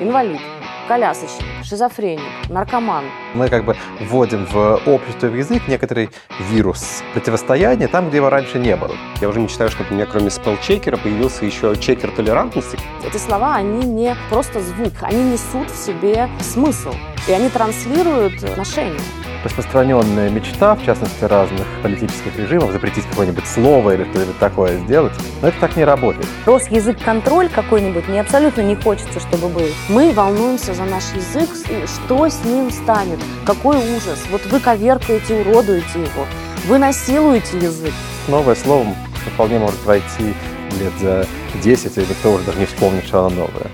инвалид, колясочник, шизофреник, наркоман. Мы как бы вводим в общество в язык некоторый вирус противостояния там, где его раньше не было. Я уже мечтаю, чтобы у меня кроме спелчекера появился еще чекер толерантности. Эти слова, они не просто звук, они несут в себе смысл, и они транслируют отношения распространенная мечта, в частности, разных политических режимов, запретить какое-нибудь слово или что-нибудь такое сделать, но это так не работает. Росязык-контроль какой-нибудь мне абсолютно не хочется, чтобы был. Мы волнуемся за наш язык, что с ним станет, какой ужас. Вот вы коверкаете, уродуете его, вы насилуете язык. Новое слово вполне может войти лет за 10, и никто уже даже не вспомнит, что оно новое.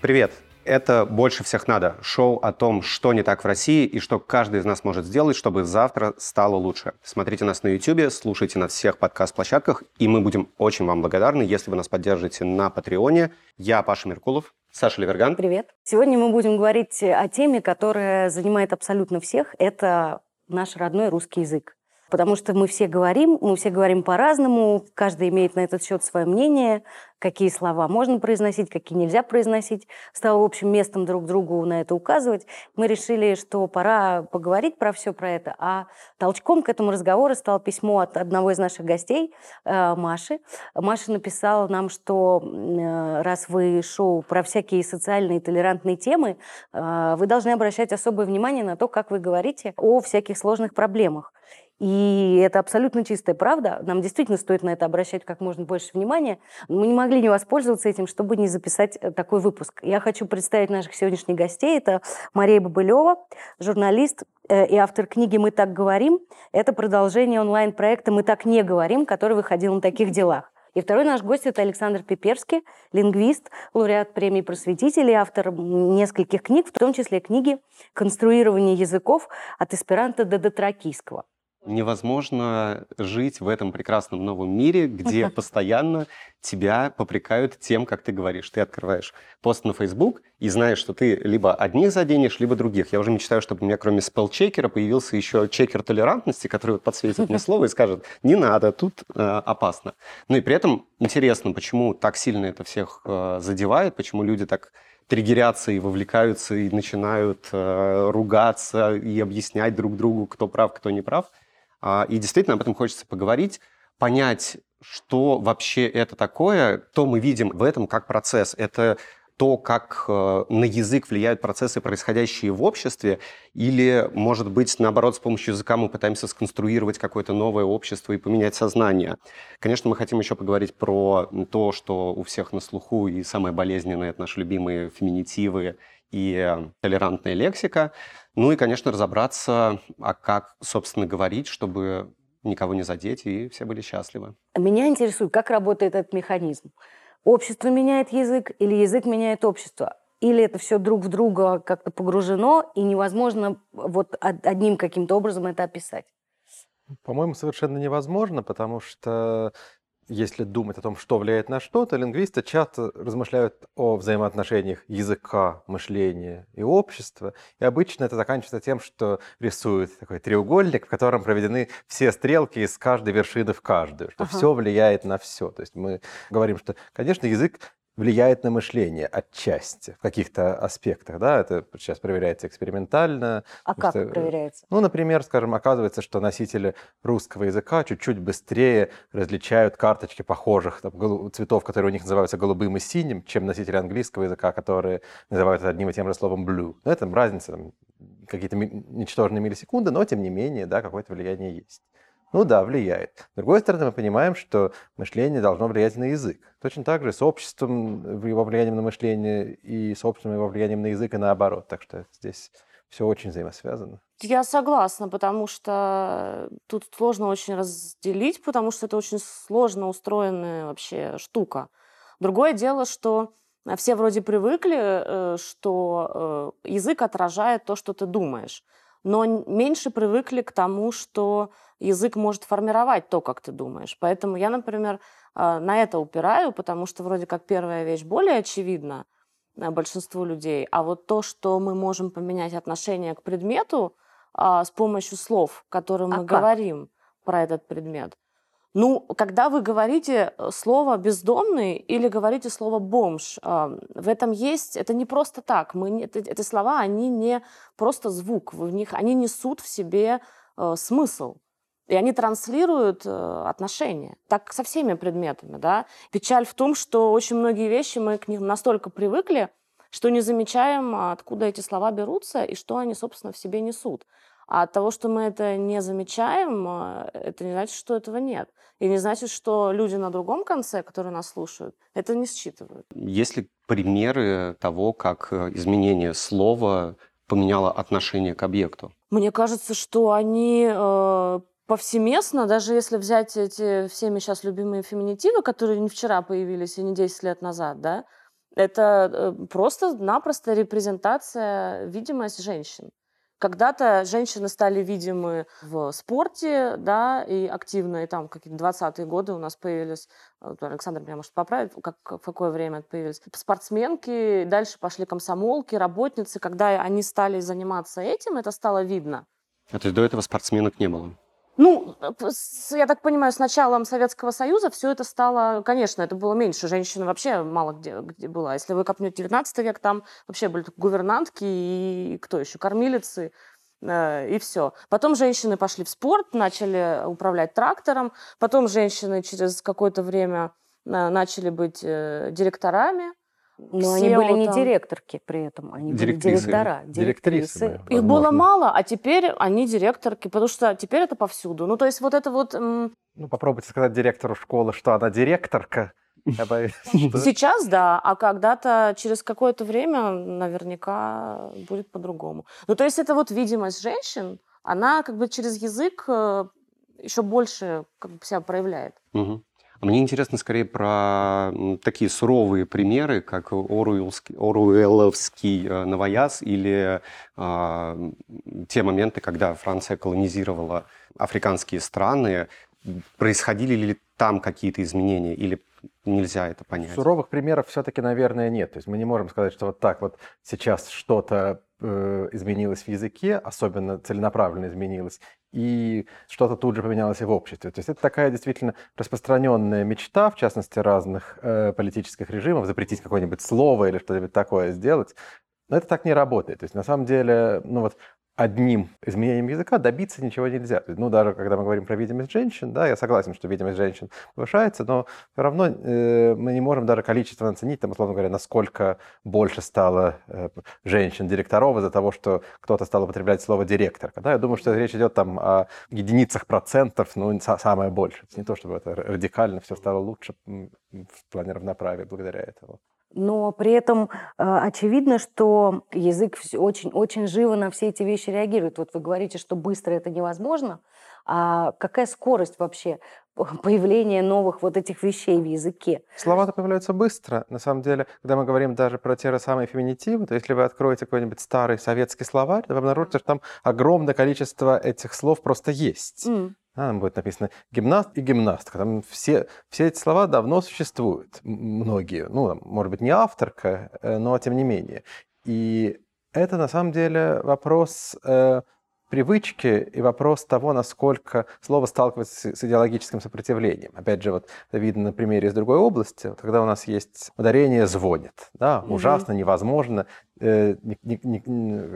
Привет! Это «Больше всех надо» — шоу о том, что не так в России и что каждый из нас может сделать, чтобы завтра стало лучше. Смотрите нас на YouTube, слушайте на всех подкаст-площадках, и мы будем очень вам благодарны, если вы нас поддержите на Патреоне. Я Паша Меркулов, Саша Леверган. Привет. Сегодня мы будем говорить о теме, которая занимает абсолютно всех. Это наш родной русский язык. Потому что мы все говорим, мы все говорим по-разному, каждый имеет на этот счет свое мнение, какие слова можно произносить, какие нельзя произносить. Стало общим местом друг другу на это указывать. Мы решили, что пора поговорить про все про это. А толчком к этому разговору стало письмо от одного из наших гостей, э, Маши. Маша написала нам, что э, раз вы шоу про всякие социальные толерантные темы, э, вы должны обращать особое внимание на то, как вы говорите о всяких сложных проблемах. И это абсолютно чистая правда. Нам действительно стоит на это обращать как можно больше внимания. Мы не могли не воспользоваться этим, чтобы не записать э, такой выпуск. Я хочу представить наших сегодняшних гостей. Это Мария Бабылева, журналист э, и автор книги «Мы так говорим». Это продолжение онлайн-проекта «Мы так не говорим», который выходил на таких делах. И второй наш гость – это Александр Пиперский, лингвист, лауреат премии «Просветитель» и автор нескольких книг, в том числе книги «Конструирование языков от эсперанто до дотракийского» невозможно жить в этом прекрасном новом мире, где постоянно тебя попрекают тем, как ты говоришь. Ты открываешь пост на Facebook и знаешь, что ты либо одних заденешь, либо других. Я уже мечтаю, чтобы у меня кроме спелчекера появился еще чекер толерантности, который вот подсветит мне слово и скажет, не надо, тут э, опасно. Ну и при этом интересно, почему так сильно это всех э, задевает, почему люди так триггерятся и вовлекаются и начинают э, ругаться и объяснять друг другу, кто прав, кто не прав. А, и действительно об этом хочется поговорить, понять, что вообще это такое, то мы видим в этом как процесс. Это то, как э, на язык влияют процессы, происходящие в обществе, или, может быть, наоборот, с помощью языка мы пытаемся сконструировать какое-то новое общество и поменять сознание. Конечно, мы хотим еще поговорить про то, что у всех на слуху, и самое болезненное — это наши любимые феминитивы и толерантная лексика. Ну и, конечно, разобраться, а как, собственно, говорить, чтобы никого не задеть, и все были счастливы. Меня интересует, как работает этот механизм. Общество меняет язык или язык меняет общество? Или это все друг в друга как-то погружено, и невозможно вот одним каким-то образом это описать? По-моему, совершенно невозможно, потому что если думать о том, что влияет на что, то лингвисты часто размышляют о взаимоотношениях языка, мышления и общества. И обычно это заканчивается тем, что рисуют такой треугольник, в котором проведены все стрелки из каждой вершины в каждую, что ага. все влияет на все. То есть мы говорим, что, конечно, язык влияет на мышление отчасти в каких-то аспектах, да, это сейчас проверяется экспериментально. А как что, проверяется? Ну, например, скажем, оказывается, что носители русского языка чуть-чуть быстрее различают карточки похожих там, цветов, которые у них называются голубым и синим, чем носители английского языка, которые называют одним и тем же словом blue. Ну, это разница, там, какие-то ничтожные миллисекунды, но тем не менее, да, какое-то влияние есть. Ну да, влияет. С другой стороны, мы понимаем, что мышление должно влиять на язык. Точно так же с обществом, его влиянием на мышление и с обществом его влиянием на язык и наоборот. Так что здесь все очень взаимосвязано. Я согласна, потому что тут сложно очень разделить, потому что это очень сложно устроенная вообще штука. Другое дело, что все вроде привыкли, э, что э, язык отражает то, что ты думаешь но меньше привыкли к тому, что язык может формировать то, как ты думаешь. Поэтому я, например, а, на это упираю, потому что вроде как первая вещь более очевидна а, большинству людей, а вот то, что мы можем поменять отношение к предмету а, с помощью слов, которые мы а говорим про этот предмет, Ну, когда вы говорите э, слово «бездомный» или говорите слово «бомж», в этом есть... Это не просто так. Мы, это, эти слова, они не просто звук. В них, они несут в себе э, смысл. И они транслируют э, отношения. Так со всеми предметами, да. Печаль в том, что очень многие вещи мы к ним настолько привыкли, что не замечаем, откуда эти слова берутся и что они, собственно, в себе несут. А от того, что мы это не замечаем, э, это не значит, что этого нет. И не значит, что люди на другом конце, которые нас слушают, это не считывают. Есть ли примеры того, как э, изменение слова поменяло отношение к объекту? Мне кажется, что они э, повсеместно, даже если взять эти всеми сейчас любимые феминитивы, которые не вчера появились и не 10 лет назад, да, это э, просто-напросто репрезентация, видимость женщин. Когда-то женщины стали видимы в спорте, да, и активно, и там какие-то 20-е годы у нас появились, вот Александр меня может поправить, как, в какое время это появились, спортсменки, дальше пошли комсомолки, работницы, когда они стали заниматься этим, это стало видно. А то есть до этого спортсменок не было? Ну, я так понимаю, с началом Советского Союза все это стало, конечно, это было меньше. Женщины вообще мало где, где была. Если вы копнете 19 век, там вообще были гувернантки и кто еще, кормилицы э, и все. Потом женщины пошли в спорт, начали управлять трактором. Потом женщины через какое-то время э, начали быть э, директорами. Но они были не директорки при этом, они директрисы. были директора. Директрисы. директрисы. Их было мало, а теперь они директорки, потому что теперь это повсюду. Ну, то есть вот это вот... Ну, попробуйте сказать директору школы, что она директорка. Сейчас да, а когда-то через какое-то время наверняка будет по-другому. Ну, то есть это вот видимость женщин, она как бы через язык э, еще больше как бы себя проявляет. Угу. Мне интересно скорее про такие суровые примеры, как Оруэлловский э, «Новояз» или э, те моменты, когда Франция колонизировала африканские страны. Происходили ли там какие-то изменения или нельзя это понять? Суровых примеров все-таки, наверное, нет. То есть мы не можем сказать, что вот так вот сейчас что-то э, изменилось в языке, особенно целенаправленно изменилось, и что-то тут же поменялось и в обществе. То есть это такая действительно распространенная мечта, в частности, разных э, политических режимов, запретить какое-нибудь слово или что-нибудь такое сделать. Но это так не работает. То есть на самом деле, ну вот одним изменением языка добиться ничего нельзя. Ну, даже когда мы говорим про видимость женщин, да, я согласен, что видимость женщин повышается, но все равно э, мы не можем даже количественно оценить, там, условно говоря, насколько больше стало э, женщин-директоров из-за того, что кто-то стал употреблять слово «директорка». Да? Я думаю, что речь идет там о единицах процентов, ну, самое больше. Не то, чтобы это радикально все стало лучше в плане равноправия благодаря этому но при этом э, очевидно, что язык очень, очень живо на все эти вещи реагирует. Вот вы говорите, что быстро это невозможно, а какая скорость вообще появления новых вот этих вещей в языке? Слова-то появляются быстро. На самом деле, когда мы говорим даже про те же самые феминитивы, то если вы откроете какой-нибудь старый советский словарь, то вы обнаружите, что там огромное количество этих слов просто есть. Mm. Там будет написано гимнаст и гимнастка. Там все, все эти слова давно существуют, многие. Ну, может быть, не авторка, э, но тем не менее. И это на самом деле вопрос э, привычки и вопрос того, насколько слово сталкивается с идеологическим сопротивлением. Опять же, вот это видно на примере из другой области, вот, когда у нас есть ударение «звонит». Да, угу. Ужасно, невозможно, э, ни, ни, ни,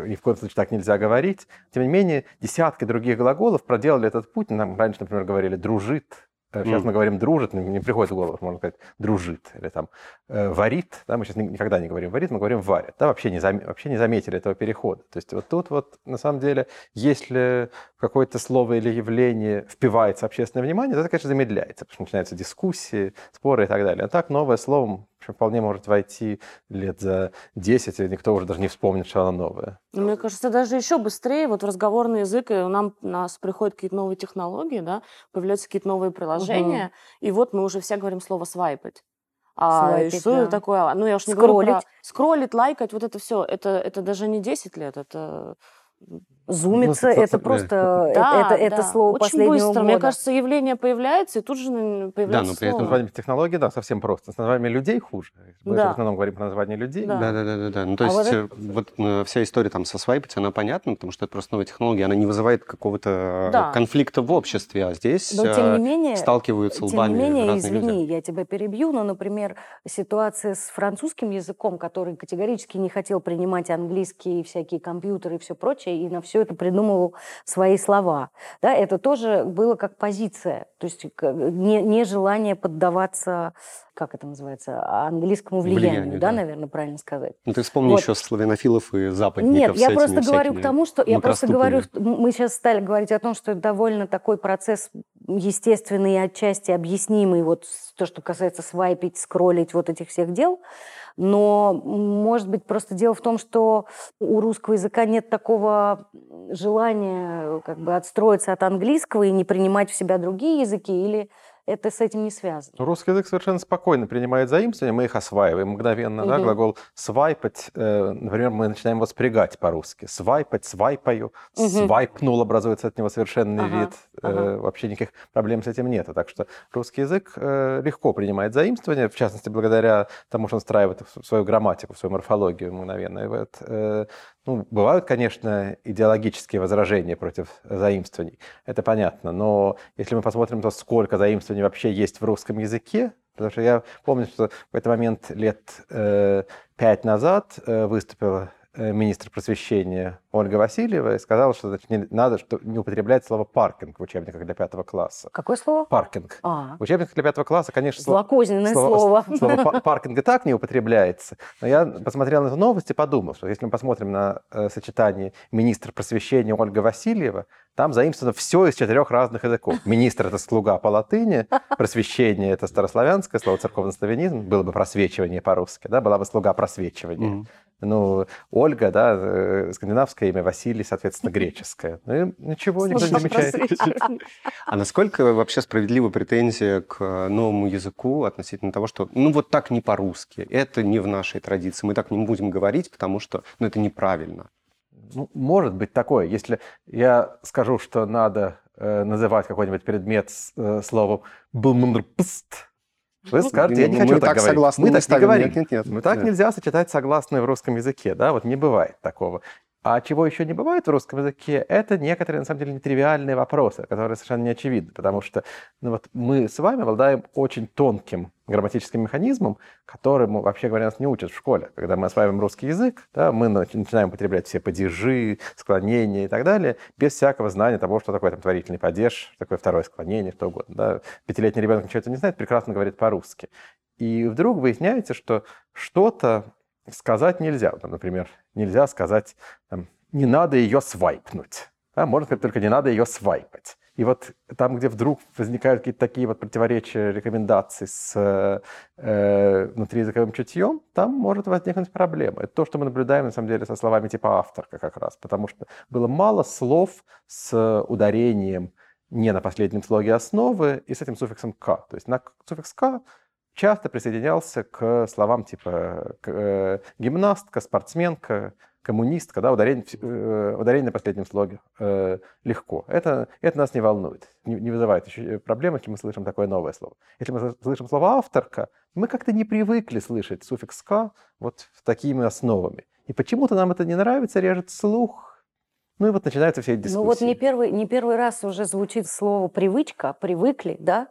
ни в коем случае так нельзя говорить. Тем не менее, десятки других глаголов проделали этот путь. Нам раньше, например, говорили «дружит», Сейчас mm. мы говорим дружит, не приходит в голову, можно сказать дружит или там э, варит. Да, мы сейчас никогда не говорим варит, мы говорим варит. Да, вообще не, зам, вообще не заметили этого перехода. То есть вот тут вот на самом деле, если какое-то слово или явление впивается в общественное внимание, то это, конечно, замедляется, потому что начинаются дискуссии, споры и так далее. А так новое слово вполне может войти лет за 10, и никто уже даже не вспомнит, что оно новое. Мне кажется, даже еще быстрее вот в разговорный язык, и нам, у нас приходят какие-то новые технологии, да, появляются какие-то новые приложения, угу. и вот мы уже все говорим слово «свайпать». А Свайпить, что да. такое? Ну, я уж не скроллить. говорю про скроллить, лайкать, вот это все. Это, это даже не 10 лет, это Зумиться Ну, это просто э, Да, это, это да, слово очень последнего быстро. года. Мне кажется, явление появляется, и тут же появляется но при этом слово. Название технологий, да, совсем просто. С названиями людей хуже. Мы же Да. в основном говорим про название людей. Да. Да, да, да, да, да. Ну, то А есть вот э, вот, э, вся история там со свайпать, она понятна, потому что это просто новая технология, она не вызывает какого-то Да. конфликта в обществе, а здесь Но тем не менее, сталкиваются тем лбами не менее, разные извини, люди. я тебя перебью, но, например, ситуация с французским языком, который категорически не хотел принимать английские всякие компьютеры и все прочее, и на все это придумывал свои слова. Да, это тоже было как позиция, то есть не, нежелание поддаваться, как это называется, английскому влиянию, Влиянию, да, да. наверное, правильно сказать. Ну, ты вспомни Вот. еще славянофилов и западников Нет, я просто говорю к тому, что я просто говорю, мы сейчас стали говорить о том, что это довольно такой процесс естественный и отчасти объяснимый, вот то, что касается свайпить, скроллить, вот этих всех дел. Но, может быть, просто дело в том, что у русского языка нет такого желания как бы отстроиться от английского и не принимать в себя другие языки, или это с этим не связано? Ну, Русский язык совершенно спокойно принимает заимствования, мы их осваиваем мгновенно. Да? Мгм. Глагол «свайпать», э, например, мы начинаем его спрягать по-русски. «Свайпать», «свайпаю», Мгм. «свайпнул» образуется от него совершенный Ага, вид. Э, ага. Вообще никаких проблем с этим нет. Так что русский язык э, легко принимает заимствования, в частности, благодаря тому, что он встраивает в свою грамматику, в свою морфологию мгновенно. И вот, э, ну, бывают, конечно, идеологические возражения против заимствований, это понятно, но если мы посмотрим, то сколько заимствований вообще есть в русском языке, потому что я помню, что в какой-то момент лет э, пять назад э, выступила министр просвещения Ольга Васильева и сказала, что значит, не надо что, не употреблять слово «паркинг» в учебниках для пятого класса. Какое слово? Паркинг. А, В учебниках для пятого класса, конечно, слово, злокозненное слово. слово па- паркинг и так не употребляется. Но я посмотрел на эту новость и подумал, что если мы посмотрим на э, сочетание министр просвещения Ольга Васильева, там заимствовано все из четырех разных языков. Министр – это слуга по латыни, просвещение – это старославянское слово, церковнославянизм, было бы просвечивание по-русски, да, была бы слуга просвечивания. Мгм. Ну, Ольга, да, э, скандинавское имя, Василий, соответственно, греческое. Ну, и ничего, никто не замечает. А насколько вообще справедлива претензия к э, новому языку относительно того, что ну вот так не по-русски, это не в нашей традиции, мы так не будем говорить, потому что ну, это неправильно. Ну, может быть такое. Если я скажу, что надо э, называть какой-нибудь предмет э, словом «бумнрпст», вы скажете, я не Ну, хочу мы так так говорить. согласны Мы так не говорим. Нет, нет, нет. Ну, так Нет. нельзя сочетать согласные в русском языке, да, вот не бывает такого. А чего еще не бывает в русском языке, это некоторые, на самом деле, нетривиальные вопросы, которые совершенно не очевидны, потому что ну, вот мы с вами обладаем очень тонким грамматическим механизмом, которому, вообще говоря, нас не учат в школе. Когда мы осваиваем русский язык, да, мы нач- начинаем употреблять все падежи, склонения и так далее, без всякого знания того, что такое там, творительный падеж, что такое второе склонение, что угодно. Да. Пятилетний ребенок ничего этого не знает, прекрасно говорит по-русски. И вдруг выясняется, что что-то сказать нельзя. Там, например, нельзя сказать, там, не надо ее свайпнуть. Да, можно сказать только не надо ее свайпать. И вот там, где вдруг возникают какие-то такие вот противоречия рекомендаций с э, внутриязыковым чутьем, там может возникнуть проблема. Это то, что мы наблюдаем, на самом деле, со словами типа авторка как раз. Потому что было мало слов с ударением не на последнем слоге основы и с этим суффиксом «к». То есть на суффикс «к» часто присоединялся к словам типа э, гимнастка, спортсменка, коммунистка, да, ударение, э, ударение на последнем слоге э, легко. Это, это нас не волнует, не, не вызывает еще проблем, если мы слышим такое новое слово. Если мы слы- слышим слово авторка, мы как-то не привыкли слышать суффикс «к» вот такими основами. И почему-то нам это не нравится, режет слух. Ну и вот начинаются все эти дискуссии. Ну вот не первый, не первый раз уже звучит слово «привычка», «привыкли», да?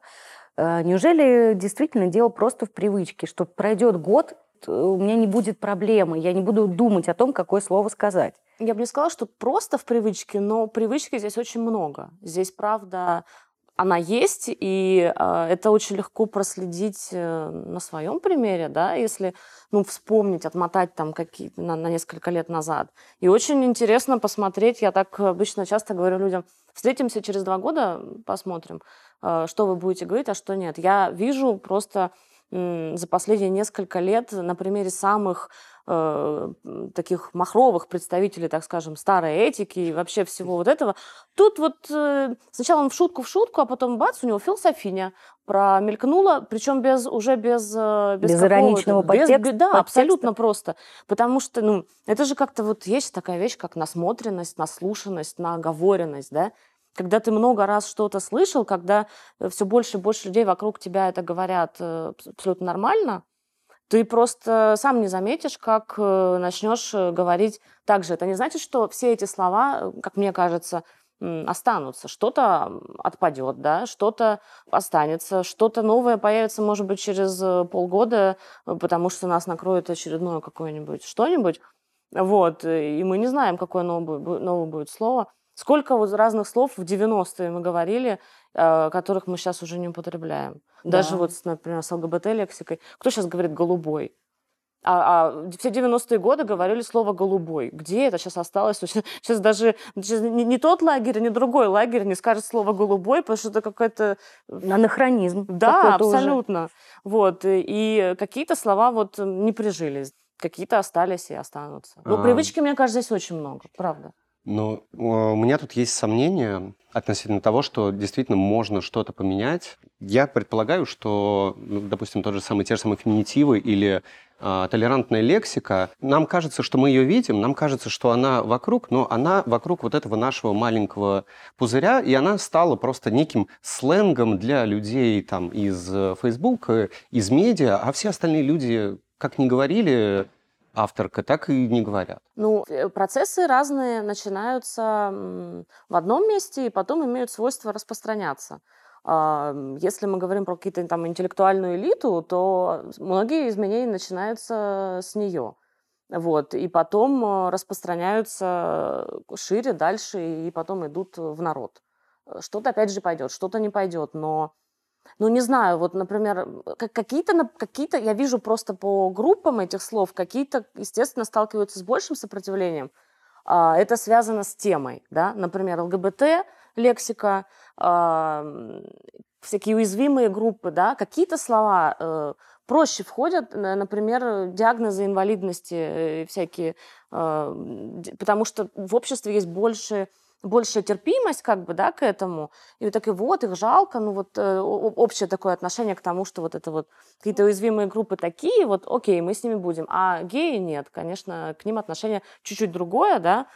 Э, Неужели действительно дело просто в привычке, что пройдет год, т- у меня не будет проблемы, я не буду думать о том, какое слово сказать? Я бы не сказала, что просто в привычке, но привычки здесь очень много. Здесь, правда, она есть, и э, это очень легко проследить э, на своем примере, да, если, ну, вспомнить, отмотать там какие-то на, на несколько лет назад. И очень интересно посмотреть, я так обычно часто говорю людям, встретимся через два года, посмотрим, э, что вы будете говорить, а что нет. Я вижу просто за последние несколько лет на примере самых э, таких махровых представителей, так скажем, старой этики и вообще всего вот этого. Тут вот э, сначала он в шутку в шутку, а потом бац, у него философиня промелькнула, причем без, уже без... Э, без, без ироничного подтекста. Без, да, подтекста. абсолютно просто. Потому что, ну, это же как-то вот есть такая вещь, как насмотренность, наслушанность, наговоренность, да? Когда ты много раз что-то слышал, когда э, все больше и больше людей вокруг тебя это говорят э, абсолютно нормально, ты просто сам не заметишь, как э, начнешь говорить так же. Это не значит, что все эти слова, как мне кажется, останутся. Что-то отпадет, да, что-то останется, что-то новое появится, может быть, через полгода, потому что нас накроет очередное какое-нибудь что-нибудь. Вот, и мы не знаем, какое новое, новое будет слово. Сколько вот разных слов в 90-е мы говорили, э, которых мы сейчас уже не употребляем. Да. Даже вот, например, с ЛГБТ-лексикой. Кто сейчас говорит «голубой»? А, а все 90-е годы говорили слово «голубой». Где это сейчас осталось? Сейчас даже сейчас не, не тот лагерь, ни другой лагерь не скажет слово «голубой», потому что это какой-то... Анахронизм. Да, абсолютно. Уже. Вот. И какие-то слова вот не прижились, какие-то остались и останутся. Но а... привычки, мне кажется, здесь очень много, правда. Ну, у меня тут есть сомнения относительно того, что действительно можно что-то поменять. Я предполагаю, что, ну, допустим, тот же самый, те же самые феминитивы или э, толерантная лексика, нам кажется, что мы ее видим, нам кажется, что она вокруг, но она вокруг вот этого нашего маленького пузыря, и она стала просто неким сленгом для людей там из Facebook, из медиа, а все остальные люди, как ни говорили, авторка, так и не говорят. Ну, э, процессы разные начинаются в одном месте и потом имеют свойство распространяться. А, если мы говорим про какие-то там интеллектуальную элиту, то многие изменения начинаются с нее. Вот, и потом э, распространяются шире, дальше, и потом идут в народ. Что-то опять же пойдет, что-то не пойдет, но ну, не знаю, вот, например, какие-то, какие-то, я вижу просто по группам этих слов, какие-то, естественно, сталкиваются с большим сопротивлением. А, это связано с темой, да, например, ЛГБТ, лексика, а, всякие уязвимые группы, да, какие-то слова э, проще входят, например, диагнозы инвалидности э, всякие, а, потому что в обществе есть больше большая терпимость как бы, да, к этому. И вот так и вот, их жалко, ну вот э, общее такое отношение к тому, что вот это вот какие-то уязвимые группы такие, вот окей, мы с ними будем. А геи нет, конечно, к ним отношение чуть-чуть другое, да,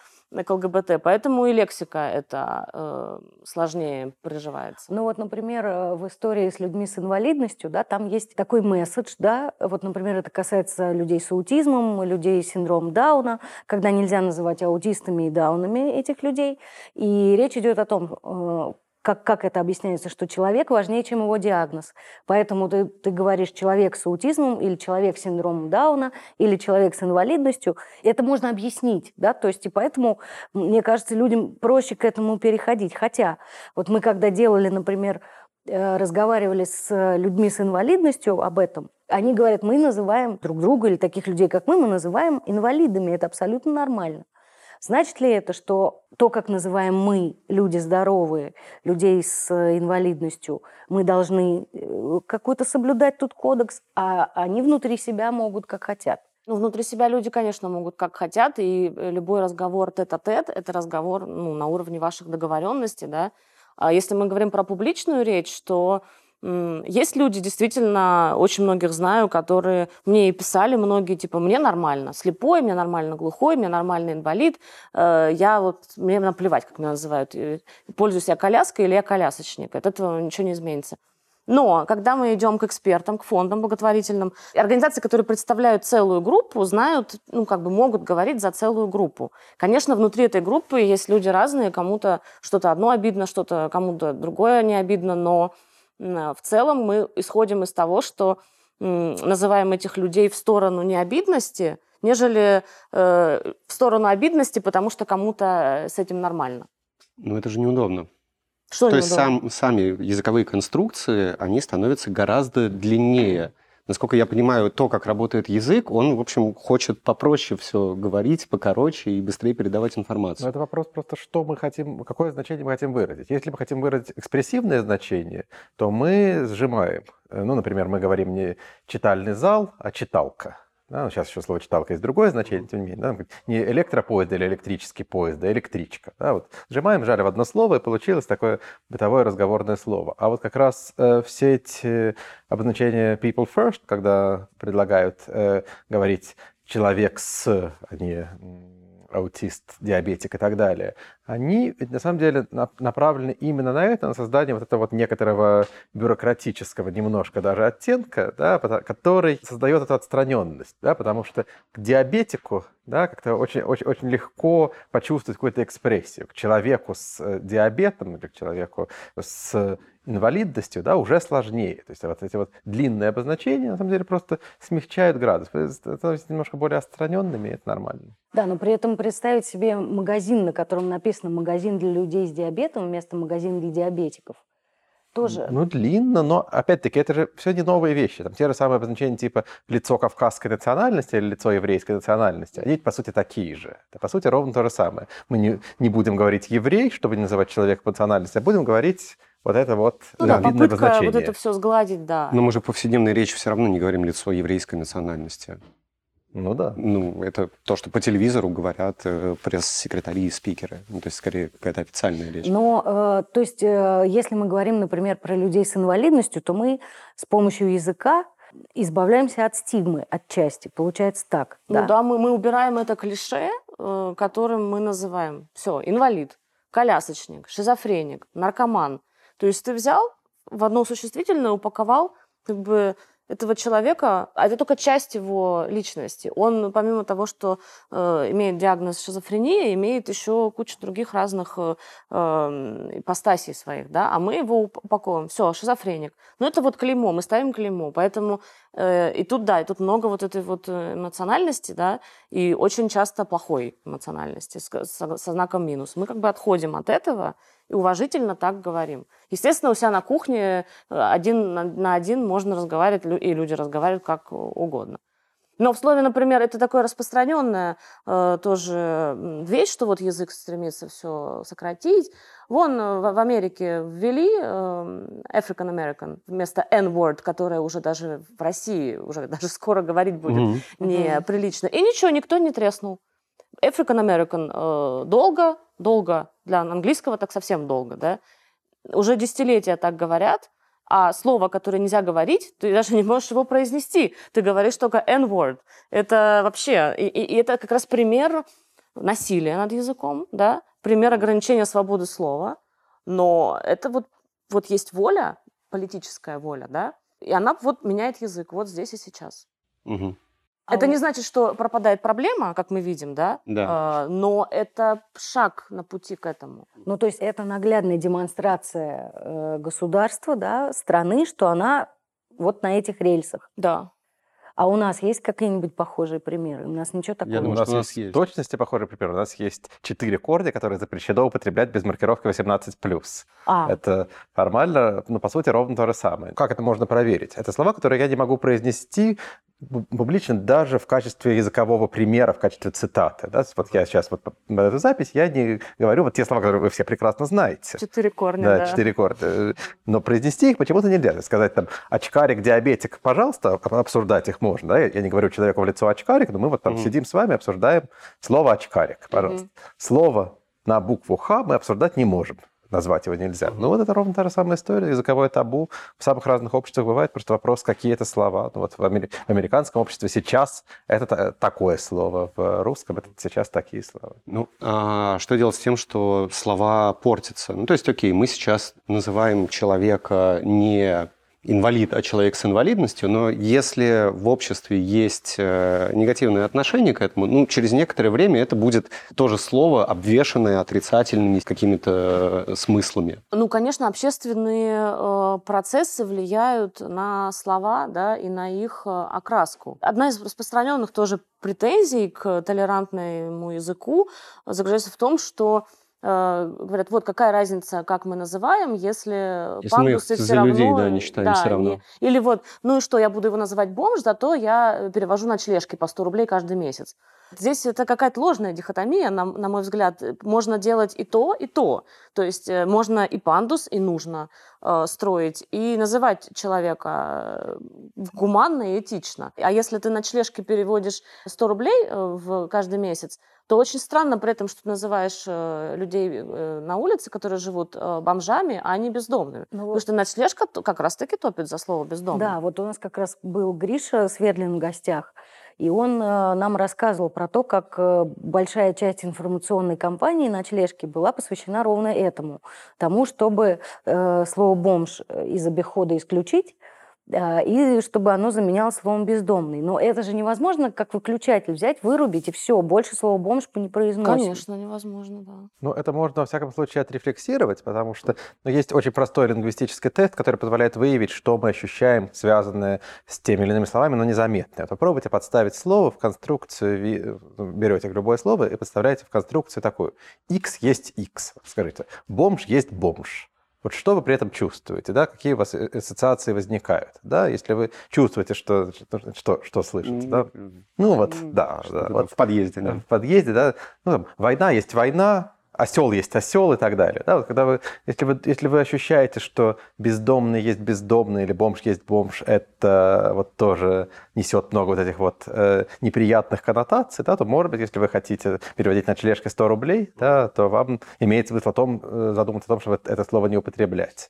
к ЛГБТ, поэтому и лексика это э, сложнее приживается. Ну вот, например, э, в истории с людьми с инвалидностью, да, там есть такой месседж, да, вот, например, это касается людей с аутизмом, людей с синдромом Дауна, когда нельзя называть аутистами и даунами этих людей, и речь идет о том, э, как, как это объясняется, что человек важнее, чем его диагноз. Поэтому ты, ты говоришь человек с аутизмом или человек с синдромом Дауна или человек с инвалидностью. Это можно объяснить, да, то есть и поэтому, мне кажется, людям проще к этому переходить. Хотя вот мы когда делали, например, э, разговаривали с людьми с инвалидностью об этом, они говорят, мы называем друг друга или таких людей, как мы, мы называем инвалидами. Это абсолютно нормально. Значит ли это, что то, как называем мы, люди здоровые, людей с инвалидностью, мы должны э, какой-то соблюдать тут кодекс, а они внутри себя могут как хотят? Ну, внутри себя люди, конечно, могут как хотят, и э, любой разговор тет-а-тет – это разговор ну, на уровне ваших договоренностей, да. А если мы говорим про публичную речь, то есть люди, действительно, очень многих знаю, которые мне и писали многие, типа, мне нормально, слепой, мне нормально глухой, мне нормально инвалид, э, я вот, мне наплевать, как меня называют, пользуюсь я коляской или я колясочник, от этого ничего не изменится. Но когда мы идем к экспертам, к фондам благотворительным, организации, которые представляют целую группу, знают, ну, как бы могут говорить за целую группу. Конечно, внутри этой группы есть люди разные, кому-то что-то одно обидно, что-то кому-то другое не обидно, но в целом мы исходим из того, что называем этих людей в сторону необидности, нежели э, в сторону обидности, потому что кому-то э, с этим нормально. Ну, это же неудобно. Что То неудобно? есть сам, сами языковые конструкции, они становятся гораздо длиннее. Насколько я понимаю, то, как работает язык, он, в общем, хочет попроще все говорить, покороче и быстрее передавать информацию. Но это вопрос просто, что мы хотим, какое значение мы хотим выразить. Если мы хотим выразить экспрессивное значение, то мы сжимаем. Э, ну, например, мы говорим не читальный зал, а читалка. Да, ну, сейчас еще слово читалка есть другое значение, тем не менее. Да, не электропоезд или электрический поезд, а электричка. Да, вот сжимаем, жали в одно слово, и получилось такое бытовое разговорное слово. А вот как раз э, все эти обозначения people first, когда предлагают э, говорить человек с, а не аутист, диабетик и так далее, они ведь на самом деле направлены именно на это, на создание вот этого вот некоторого бюрократического немножко даже оттенка, да, который создает эту отстраненность, да, потому что к диабетику да, как-то очень, очень, очень легко почувствовать какую-то экспрессию. К человеку с э, диабетом или к человеку с инвалидностью, да, уже сложнее. То есть вот эти вот длинные обозначения, на самом деле, просто смягчают градус, становятся немножко более отстраненными, и это нормально. Да, но при этом представить себе магазин, на котором написано «магазин для людей с диабетом» вместо «магазин для диабетиков», тоже. Ну, длинно, но, опять-таки, это же все не новые вещи. Там те же самые обозначения типа лицо кавказской национальности или лицо еврейской национальности, они, по сути, такие же. Это, по сути, ровно то же самое. Мы не, не будем говорить еврей, чтобы не называть человека по национальности, а будем говорить вот это вот ну, да, попытка вот это все сгладить, да. Но мы же по повседневной речи все равно не говорим лицо еврейской национальности. Ну да. Ну, это то, что по телевизору говорят э, пресс-секретари и спикеры. Ну, то есть, скорее, какая-то официальная речь. Но, э, то есть, э, если мы говорим, например, про людей с инвалидностью, то мы с помощью языка избавляемся от стигмы отчасти. Получается так. Ну да, да мы, мы убираем это клише, э, которым мы называем все, инвалид, колясочник, шизофреник, наркоман. То есть ты взял в одно существительное, упаковал как бы этого человека, а это только часть его личности. Он, помимо того, что э, имеет диагноз шизофрения, имеет еще кучу других разных э, э, своих, да, а мы его упаковываем. Все, шизофреник. Но это вот клеймо, мы ставим клеймо. Поэтому и тут, да, и тут много вот этой вот э, эмоциональности, да, и очень часто плохой эмоциональности со знаком минус. Мы как бы отходим от этого и уважительно так говорим. Естественно, у себя на кухне э, один на один можно разговаривать, и люди разговаривают как угодно. Но в слове, например, это такое распространенная э, тоже вещь, что вот язык стремится все сократить. Вон э, в, в Америке ввели э, African American вместо N-word, которое уже даже в России уже даже скоро говорить будет mm-hmm. неприлично. И ничего, никто не треснул. African American э, долго, долго, для английского так совсем долго, да. Уже десятилетия так говорят, а слово, которое нельзя говорить, ты даже не можешь его произнести. Ты говоришь только N-word. Это вообще, и, и это как раз пример насилия над языком, да, пример ограничения свободы слова. Но это вот, вот есть воля, политическая воля, да, и она вот меняет язык вот здесь и сейчас. Угу. А это не значит, что пропадает проблема, как мы видим, да? Да. А, но это шаг на пути к этому. Ну, то есть это наглядная демонстрация э, государства, да, страны, что она вот на этих рельсах. Да. А у нас есть какие-нибудь похожие примеры? У нас ничего такого Я думаю, нет. у нас есть точности похожие примеры. У нас есть четыре корня, которые запрещено употреблять без маркировки 18+. А. Это формально, ну, по сути, ровно то же самое. Как это можно проверить? Это слова, которые я не могу произнести публично даже в качестве языкового примера, в качестве цитаты. Да? Вот я сейчас вот на эту запись, я не говорю вот те слова, которые вы все прекрасно знаете. Четыре корня, да. Да, четыре корня. Но произнести их почему-то нельзя. Сказать там очкарик, диабетик, пожалуйста, обсуждать их можно. Да? Я не говорю человеку в лицо очкарик, но мы вот там mm-hmm. сидим с вами, обсуждаем слово очкарик, пожалуйста. Mm-hmm. Слово на букву Х мы обсуждать не можем назвать его нельзя. Ну вот это ровно та же самая история, языковое табу. В самых разных обществах бывает просто вопрос, какие это слова. Ну вот в, амери- в американском обществе сейчас это такое слово, в русском это сейчас такие слова. Ну, а что делать с тем, что слова портятся? Ну, то есть, окей, мы сейчас называем человека не инвалид, а человек с инвалидностью, но если в обществе есть э, негативное отношение к этому, ну, через некоторое время это будет тоже слово, обвешенное отрицательными какими-то э, смыслами. Ну, конечно, общественные э, процессы влияют на слова, да, и на их окраску. Одна из распространенных тоже претензий к толерантному языку заключается в том, что говорят, вот какая разница, как мы называем, если, Если мы их пандусы все за равно... людей, да, не считаем всё равно. не- Или вот, ну и что, я буду его называть бомж, зато я перевожу ночлежки по 100 рублей каждый месяц. Здесь это какая-то ложная дихотомия, на, на мой взгляд. Можно делать и то, и то. То есть э, можно и пандус, и нужно э, строить, и называть человека э, гуманно и этично. А если ты ночлежки переводишь 100 рублей э, в каждый месяц, то очень странно при этом, что ты называешь э, людей э, на улице, которые живут э, бомжами, а не бездомными. Ну, Потому что ночлежка как раз-таки топит за слово бездомный. Да, вот у нас как раз был Гриша Свердлин в гостях, и он нам рассказывал про то, как большая часть информационной кампании «Ночлежки» была посвящена ровно этому. Тому, чтобы слово «бомж» из обихода исключить, и чтобы оно заменялось словом «бездомный». Но это же невозможно, как выключатель взять, вырубить, и все, больше слова «бомж» не произносим. Конечно, невозможно, да. Ну, это можно, во всяком случае, отрефлексировать, потому что ну, есть очень простой лингвистический тест, который позволяет выявить, что мы ощущаем, связанное с теми или иными словами, но незаметно. Вот попробуйте подставить слово в конструкцию, ну, берете любое слово и подставляете в конструкцию такую. X есть X. Скажите, бомж есть бомж. Вот что вы при этом чувствуете, да? Какие у вас э- ассоциации возникают, да? Если вы чувствуете, что, что, что, слышите, да? Ну вот, да, да. Вот В подъезде, да. в подъезде, да, ну, там, война есть война, осел есть осел и так далее. Да, вот когда вы, если, вы, если вы ощущаете, что бездомный есть бездомный или бомж есть бомж, это вот тоже несет много вот этих вот э, неприятных коннотаций, да, то, может быть, если вы хотите переводить ночлежкой 100 рублей, да, то вам имеется смысл о том, э, задуматься о том, чтобы это слово не употреблять.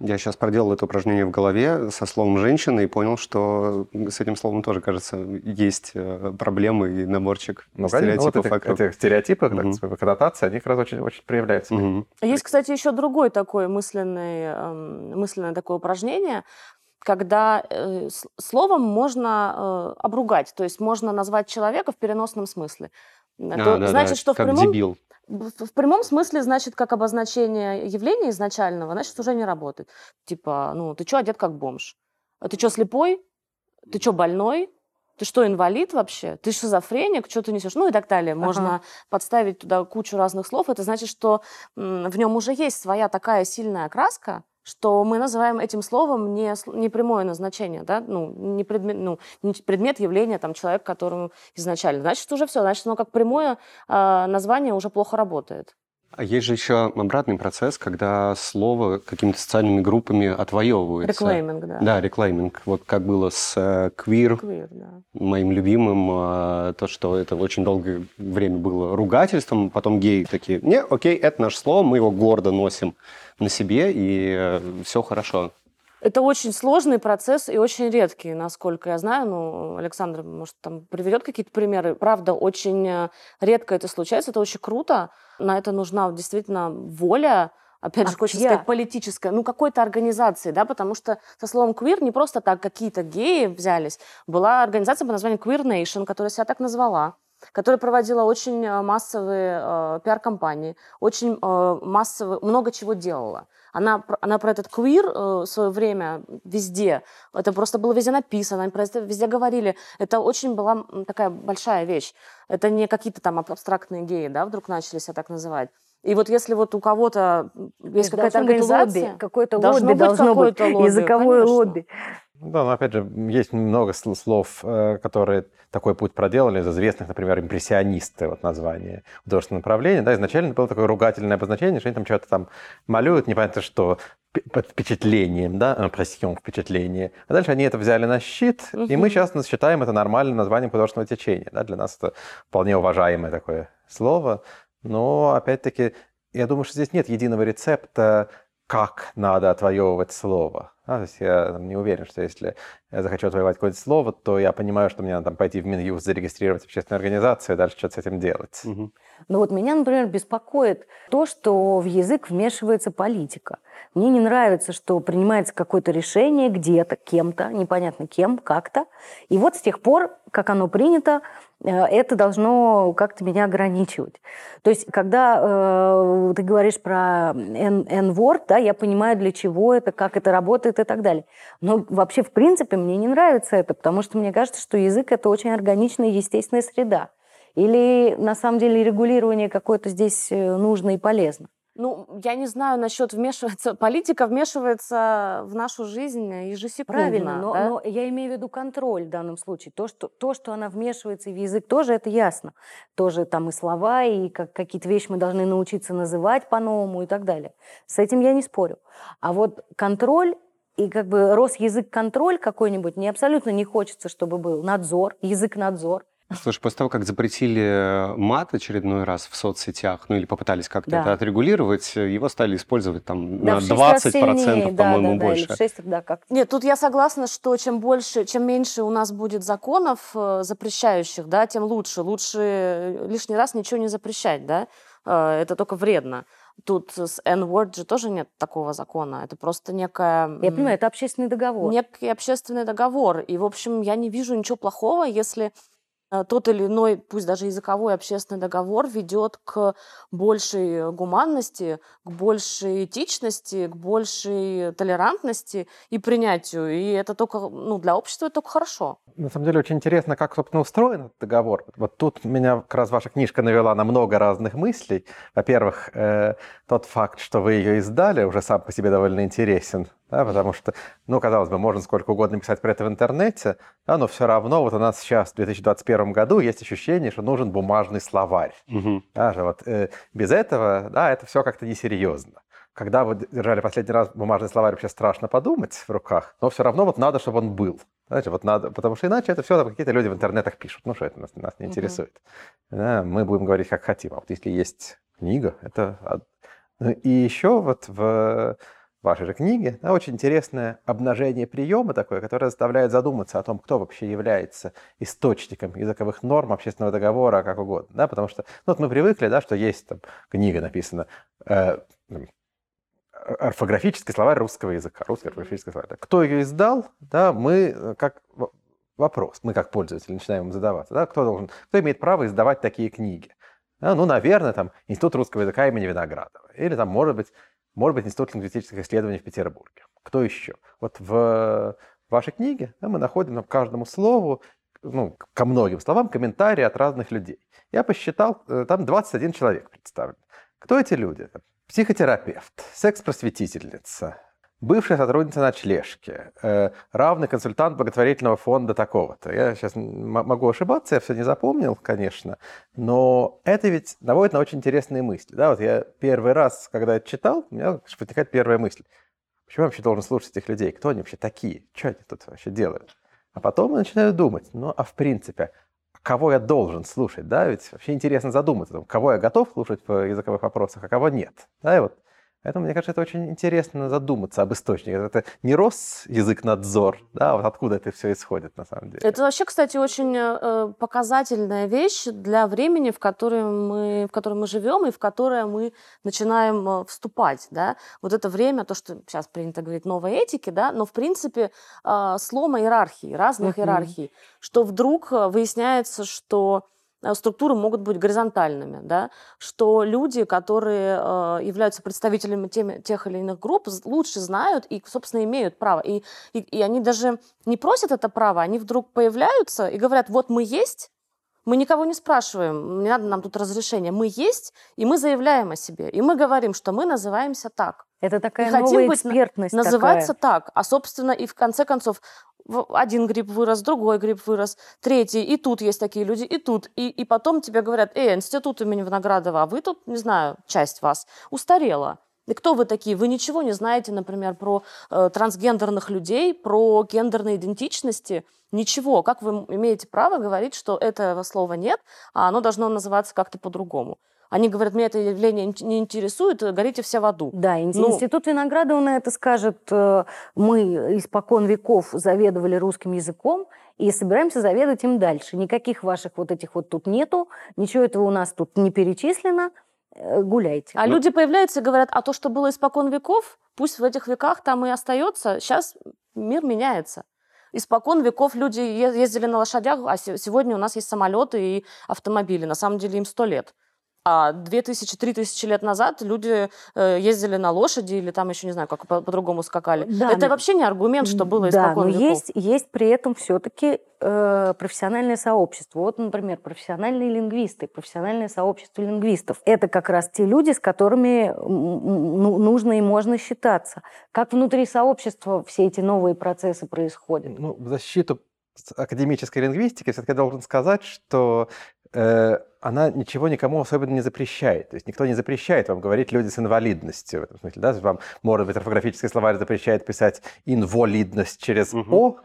Я сейчас проделал это упражнение в голове со словом «женщина» и понял, что с этим словом тоже, кажется, есть э, проблемы и наборчик Ну, вот стереотипов эти, вокруг. эти стереотипы, Мгм. так, коннотации, они как раз очень, очень проявляются. Мгм. Есть, кстати, еще другое такое мысленное, эм, мысленное такое упражнение, когда э, словом можно э, обругать, то есть можно назвать человека в переносном смысле. А, То да, значит, да, что в как прямом, дебил. В, прямом смысле, значит, как обозначение явления изначального, значит, уже не работает. Типа, ну, ты что одет как бомж? А Ты что, слепой? Ты что, больной? Ты что, инвалид вообще? Ты шизофреник? Что ты несешь? Ну и так далее. Можно подставить туда кучу разных слов. Это значит, что в нем уже есть своя такая сильная окраска, что мы называем этим словом не, не прямое назначение, да, ну, не предмет, ну, не предмет явления там человека, которому изначально. Значит, уже все, значит, оно как прямое а, название уже плохо работает. А есть же еще обратный процесс, когда слово какими-то социальными группами отвоевывается. Реклейминг, да. Да, реклейминг. Вот как было с э, queer, Queer, да. моим любимым, э, то, что это очень долгое время было ругательством, потом геи такие, не, окей, это наше слово, мы его гордо носим на себе, и все хорошо. Это очень сложный процесс и очень редкий, насколько я знаю. Ну, Александр, может, там приведет какие-то примеры. Правда, очень э, редко это случается, это очень круто. На это нужна действительно воля, опять А же, хочется чья? сказать, политическая, ну, какой-то организации, да, потому что со словом queer не просто так какие-то геи взялись. Была организация под названием Queer Nation, которая себя так назвала которая проводила очень э, массовые э, пиар-компании, очень э, массовые, много чего делала. Она, она про этот квир э, в свое время везде, это просто было везде написано, они про это везде говорили. Это очень была такая большая вещь. Это не какие-то там аб- абстрактные геи, да, вдруг начали себя так называть. И вот если вот у кого-то есть какая-то организация... лобби, какое-то Должно лобби быть должно быть, какое-то лобби, языковое конечно. лобби. Да, но опять же, есть много сл- слов, э, которые такой путь проделали, из известных, например, импрессионисты, вот название художественного направления. Да, изначально было такое ругательное обозначение, что они там что-то там малюют, непонятно что, под впечатлением, да, импрессион, впечатление. А дальше они это взяли на щит, и мы сейчас считаем это нормальным названием художественного течения. Да, для нас это вполне уважаемое такое слово. Но, опять-таки, я думаю, что здесь нет единого рецепта, как надо отвоевывать слово. Да, то есть я там, не уверен, что если я захочу отвоевать какое-то слово, то я понимаю, что мне надо там, пойти в Минюст, зарегистрировать общественную организацию и дальше что-то с этим делать. Мгм. Ну вот меня, например, беспокоит то, что в язык вмешивается политика. Мне не нравится, что принимается какое-то решение где-то, кем-то, непонятно кем, как-то. И вот с тех пор, как оно принято, э, это должно как-то меня ограничивать. То есть, когда э, ты говоришь про N-word, да, я понимаю, для чего это, как это работает и так далее. Но вообще, в принципе, мне не нравится это, потому что мне кажется, что язык – это очень органичная естественная среда. Или на самом деле регулирование какое-то здесь э, нужно и полезно? Ну, я не знаю насчет вмешиваться. Политика вмешивается в нашу жизнь ежесекундно. Правильно, но, да? но я имею в виду контроль в данном случае. То что, то, что она вмешивается в язык, тоже это ясно. Тоже там и слова, и как, какие-то вещи мы должны научиться называть по-новому и так далее. С этим я не спорю. А вот контроль и как бы Росязык-контроль какой-нибудь, мне абсолютно не хочется, чтобы был надзор, язык-надзор. Слушай, после того, как запретили мат очередной раз в соцсетях, ну или попытались как-то Да. это отрегулировать, его стали использовать там Да, на в шесть раз 20%, сильнее, да, по-моему, да, да, больше. в шесть, да, как Нет, тут я согласна, что чем больше, чем меньше у нас будет законов э, запрещающих, да, тем лучше. Лучше э, лишний раз ничего не запрещать, да. Э, Это только вредно. Тут с N-word же тоже нет такого закона. Это просто некая... Я понимаю, это общественный договор. некий общественный договор. И, в общем, я не вижу ничего плохого, если э, тот или иной, пусть даже языковой общественный договор ведет к большей гуманности, к большей этичности, к большей толерантности и принятию. И это только, ну, для общества это только хорошо. На самом деле очень интересно, как, собственно, устроен этот договор. Вот тут меня как раз ваша книжка навела на много разных мыслей. Во-первых, э, тот факт, что вы ее издали, уже сам по себе довольно интересен. Да, потому что, ну, казалось бы, можно сколько угодно писать про это в интернете, да, но все равно вот у нас сейчас, в 2021 году, есть ощущение, что нужен бумажный словарь. Мгм. Даже вот э, без этого, да, это все как-то несерьезно. Когда вы держали последний раз бумажный словарь, вообще страшно подумать в руках, но все равно вот надо, чтобы он был. Знаете, вот надо, потому что иначе это все там какие-то люди в интернетах пишут. Ну что это нас, нас не Мгм. интересует. Да, мы будем говорить как хотим. А вот если есть книга, это... Ну, И еще вот в вашей же книге да, очень интересное обнажение приема такое, которое заставляет задуматься о том, кто вообще является источником языковых норм, общественного договора, как угодно. Да, потому что ну, вот мы привыкли, да, что есть там книга написана, э, м, орфографический словарь русского языка, русский орфографический словарь. Да. Кто ее издал, да, мы э, как вопрос, мы как пользователи начинаем им задаваться, да, кто должен, кто имеет право издавать такие книги. Да, ну, наверное, там Институт русского языка имени Виноградова. Или там, может быть, может быть, Институт лингвистических исследований в Петербурге. Кто еще? Вот в вашей книге да, мы находим к каждому слову, ну, ко многим словам комментарии от разных людей. Я посчитал, э, там 21 человек представлен. Кто эти люди? Психотерапевт, секс-просветительница, бывшая сотрудница ночлежки, э, равный консультант благотворительного фонда такого-то. Я сейчас могу ошибаться, я все не запомнил, конечно, но это ведь наводит на очень интересные мысли. Да, вот я первый раз, когда это читал, у меня возникает первая мысль. Почему я вообще должен слушать этих людей? Кто они вообще такие? Что они тут вообще делают? А потом я начинаю думать, ну, а в принципе, кого я должен слушать, да? Ведь вообще интересно задуматься, кого я готов слушать в языковых вопросах, а кого нет. Да, и вот Поэтому, мне кажется, это очень интересно задуматься об источнике. Это не Росязыкнадзор, да, а вот откуда это все исходит на самом деле. Это вообще, кстати, очень э, показательная вещь для времени, в котором мы, в котором мы живем и в которое мы начинаем э, вступать. Да? Вот это время, то, что сейчас принято говорить новой этики, да, но в принципе э, слома иерархии, разных иерархий, что вдруг э, выясняется, что э, структуры могут быть горизонтальными, да, что люди, которые э, являются представителями теми- тех или иных групп, лучше знают и, собственно, имеют право. И, и, и они даже не просят это право, они вдруг появляются и говорят, вот мы есть, мы никого не спрашиваем, не надо нам тут разрешения, мы есть, и мы заявляем о себе, и мы говорим, что мы называемся так, Это такая хотим новая быть экспертность называться такая. так, а, собственно, и в конце концов, один гриб вырос, другой гриб вырос, третий, и тут есть такие люди, и тут, и, и потом тебе говорят, эй, институт имени Виноградова, а вы тут, не знаю, часть вас устарела. И кто вы такие? Вы ничего не знаете, например, про э, трансгендерных людей, про гендерные идентичности, ничего. Как вы имеете право говорить, что этого слова нет, а оно должно называться как-то по-другому? Они говорят, меня это явление не интересует, горите все в аду. Да, Ну- Институт Виноградова на это скажет, э, мы испокон веков заведовали русским языком и собираемся заведовать им дальше. Никаких ваших вот этих вот тут нету, ничего этого у нас тут не перечислено, э, гуляйте. А Ну- люди появляются и говорят, а то, что было испокон веков, пусть в этих веках там и остается. Сейчас мир меняется. Испокон веков люди ездили на лошадях, а се- сегодня у нас есть самолеты и автомобили. На самом деле им сто лет. А 2000-3000 лет назад люди э, ездили на лошади или там еще, не знаю, как по- по-другому скакали. Да, Это но- вообще не аргумент, что было да, испокон но веков. есть, есть при этом все-таки профессиональное сообщество. Вот, например, профессиональные лингвисты, профессиональное сообщество лингвистов. Это как раз те люди, с которыми ну, нужно и можно считаться. Как внутри сообщества все эти новые процессы происходят? Ну, в защиту академической лингвистики все-таки должен сказать, что э, она ничего никому особенно не запрещает. То есть никто не запрещает вам говорить люди с инвалидностью. В этом смысле, да? Вам, может быть, орфографический словарь запрещает писать инвалидность через. «о»,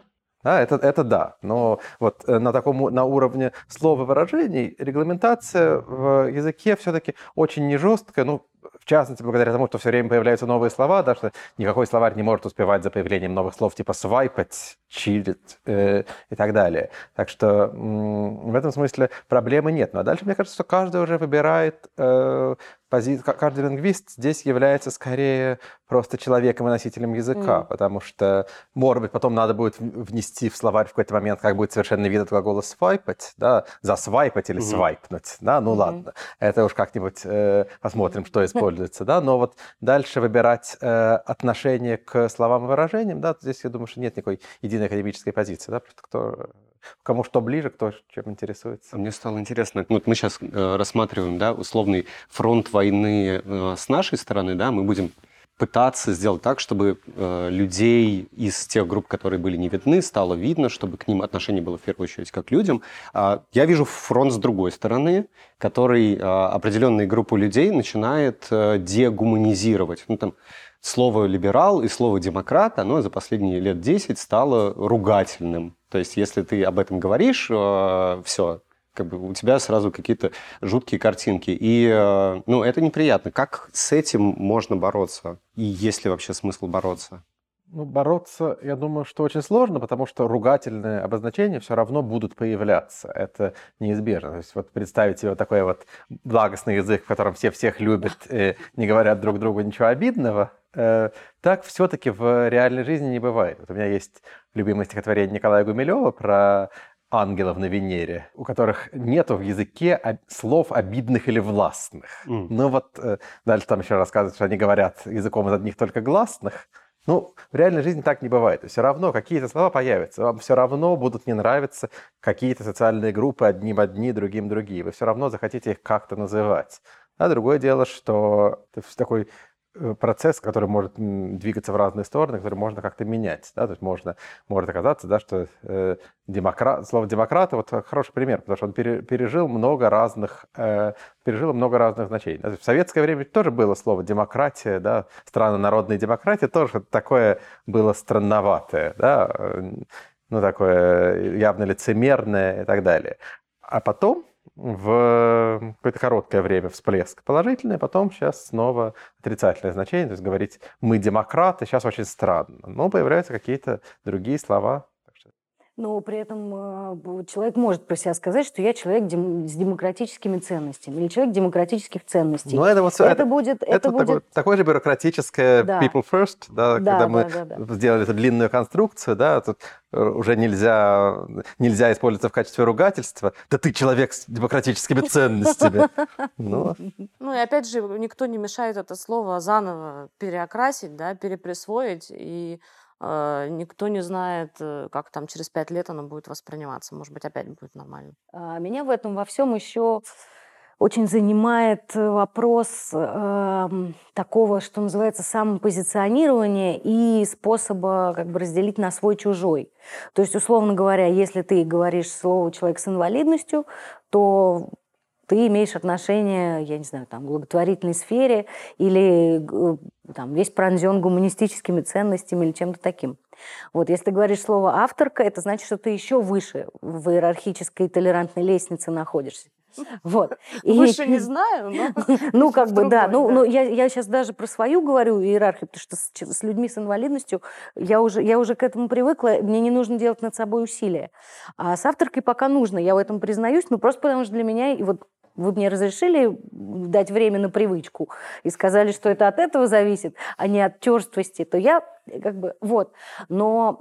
да, это, это да. Но вот э, на таком на уровне слов и выражений регламентация в языке все-таки очень не жесткая. Ну, частности, благодаря тому, что все время появляются новые слова, да, что никакой словарь не может успевать за появлением новых слов типа свайпать, чилить э, и так далее. Так что в этом смысле проблемы нет. Ну а дальше, мне кажется, что каждый уже выбирает э, пози- ка- Каждый лингвист здесь является скорее просто человеком и носителем языка, Мгм. потому что, может быть, потом надо будет внести в словарь в какой-то момент, как будет совершенный вид от глагола свайпать, да, засвайпать или Мгм. свайпнуть, да, ну Мгм. ладно, это уж как-нибудь э, посмотрим, что используется, да, но вот дальше выбирать э, отношение к словам и выражениям, да, здесь, я думаю, что нет никакой единой академической позиции, да, просто кто, кому что ближе, кто чем интересуется. А Мне стало интересно, вот мы сейчас рассматриваем, да, условный фронт войны э, с нашей стороны, да, мы будем пытаться сделать так, чтобы э, людей из тех групп, которые были не видны, стало видно, чтобы к ним отношение было в первую очередь как к людям. А я вижу фронт с другой стороны, который э, определенные группы людей начинает э, дегуманизировать. Ну, там, слово «либерал» и слово «демократ», оно за последние лет 10 стало ругательным. То есть, если ты об этом говоришь, все, как бы у тебя сразу какие-то жуткие картинки. И, э, ну, это неприятно. Как с этим можно бороться? И есть ли вообще смысл бороться? Ну, бороться, я думаю, что очень сложно, потому что ругательные обозначения все равно будут появляться. Это неизбежно. То есть вот представить себе вот такой вот благостный язык, в котором все всех любят, и не говорят друг другу ничего обидного, э, так все-таки в реальной жизни не бывает. Вот у меня есть любимое стихотворение Николая Гумилева про ангелов на Венере, у которых нету в языке слов обидных или властных. М. Ну вот э, дальше там еще рассказывают, что они говорят языком из одних только гласных. Ну, в реальной жизни так не бывает. Все равно какие-то слова появятся. Вам все равно будут не нравиться какие-то социальные группы, одним одни, другим другие. Вы все равно захотите их как-то называть. А другое дело, что вс- такой э, процесс, который может двигаться в разные стороны, который можно как-то менять. Да? То есть можно, может оказаться, да, что э, демократ, слово демократ вот хороший пример, потому что он пере- пережил много разных, э, пережило много разных значений. Да, В советское время тоже было слово демократия, да, страна народной демократии, тоже такое было странноватое, да, э, ну такое явно лицемерное и так далее. А потом в какое-то короткое время всплеск положительный, а потом сейчас снова отрицательное значение, то есть говорить «мы демократы» сейчас очень странно. Но появляются какие-то другие слова. Но при этом б- человек может про себя сказать, что я человек дем- с демократическими ценностями или человек демократических ценностей. Ну, это вот это, это- будет, это, Это, будет такое, такое же бюрократическое Да. people first, да, Да, когда мы да, да, да. сделали эту длинную конструкцию, да, тут э, уже нельзя, нельзя использоваться в качестве ругательства. Да ты человек с демократическими ценностями. Ну, Ну и опять же, никто не мешает это слово заново переокрасить, да, переприсвоить, и никто не знает, э, как там через пять лет оно будет восприниматься. Может быть, опять будет нормально. А Меня в этом во всем еще очень занимает э, вопрос эм, такого, что называется, самопозиционирования и способа как бы разделить на свой-чужой. То есть, условно говоря, если ты говоришь слово «человек с инвалидностью», то ты имеешь отношение, я не знаю, там, к благотворительной сфере или г- там, весь пронзен гуманистическими ценностями или чем-то таким. Вот, если ты говоришь слово «авторка», это значит, что ты еще выше в иерархической толерантной лестнице находишься. Вот. И- Выше не знаю, но... ну, как бы, да. Ну, ну я, я сейчас даже про свою говорю иерархию, потому что с, с людьми с инвалидностью я уже, я уже к этому привыкла, мне не нужно делать над собой усилия. А с авторкой пока нужно, я в этом признаюсь, ну, просто потому что для меня, и вот вы мне разрешили дать время на привычку и сказали, что это от этого зависит, а не от черствости, то я как бы вот. Но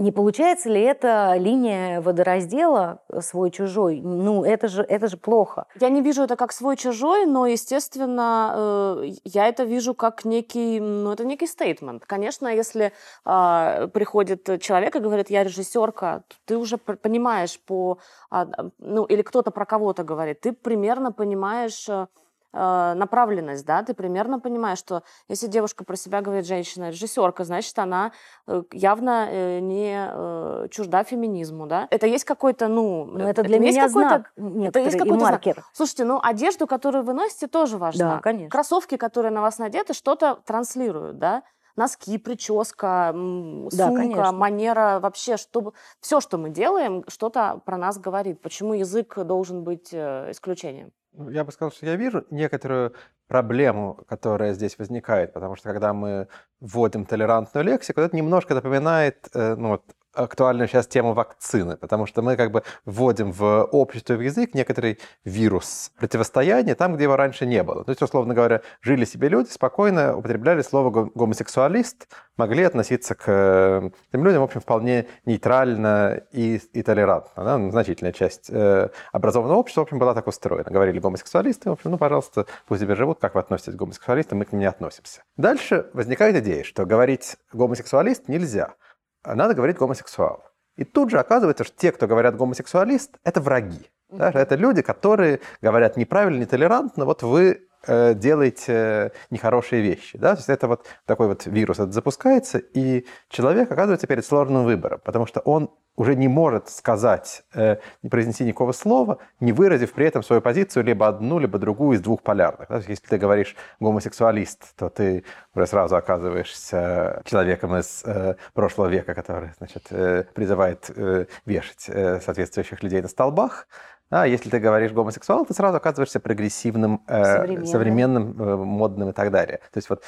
Не получается ли это линия водораздела э, свой-чужой? Ну, это же, это же плохо. Я не вижу это как свой-чужой, но, естественно, э, я это вижу как некий, ну, это некий стейтмент. Конечно, если э, приходит человек и говорит, я режиссерка, ты уже понимаешь по, э, ну, или кто-то про кого-то говорит, ты примерно понимаешь э, направленность, да, ты примерно понимаешь, что если девушка про себя говорит женщина, режиссерка, значит, она э, явно э, не э, чужда феминизму, да. Это есть какой-то, ну... Но это для это меня знак это есть какой-то маркер. Знак. Слушайте, ну, одежду, которую вы носите, тоже важна. Да, конечно. Кроссовки, которые на вас надеты, что-то транслируют, да носки, прическа, да, сумка, конечно. манера, вообще, чтобы все, что мы делаем, что-то про нас говорит. Почему язык должен быть исключением? Ну, я бы сказал, что я вижу некоторую проблему, которая здесь возникает, потому что когда мы вводим толерантную лексику, это немножко напоминает э, ну, вот, актуальную сейчас тему вакцины, потому что мы как бы вводим в общество в язык некоторый вирус противостояния там, где его раньше не было. То есть, условно говоря, жили себе люди, спокойно употребляли слово гомосексуалист, могли относиться к этим людям, в общем, вполне нейтрально и, и толерантно. Да? Значительная часть э, образованного общества, в общем, была так устроена. Говорили гомосексуалисты, в общем, ну, пожалуйста, пусть себе живут, как вы относитесь к гомосексуалистам, мы к ним не относимся. Дальше возникает идея, что говорить гомосексуалист нельзя – надо говорить гомосексуал. И тут же оказывается, что те, кто говорят гомосексуалист, это враги. Да? Это люди, которые говорят неправильно, нетолерантно, вот вы э, делаете нехорошие вещи. Да? То есть это вот такой вот вирус это запускается, и человек оказывается перед сложным выбором, потому что он уже не может сказать, э, не произнести никакого слова, не выразив при этом свою позицию либо одну, либо другую из двух полярных. Да? Если ты говоришь гомосексуалист, то ты уже сразу оказываешься человеком из э, прошлого века, который значит, э, призывает э, вешать э, соответствующих людей на столбах. А если ты говоришь гомосексуал, ты сразу оказываешься прогрессивным, э, современным, современным э, модным и так далее. То есть вот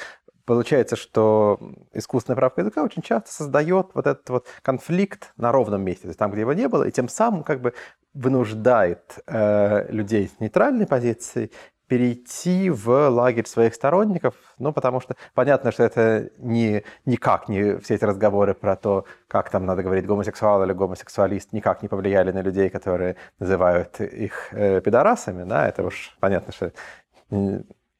получается, что искусственная правка языка очень часто создает вот этот вот конфликт на ровном месте, то есть там, где его не было, и тем самым как бы вынуждает э, людей с нейтральной позицией перейти в лагерь своих сторонников, ну, потому что понятно, что это не, никак не все эти разговоры про то, как там надо говорить гомосексуал или гомосексуалист, никак не повлияли на людей, которые называют их э, пидорасами, да, это уж понятно, что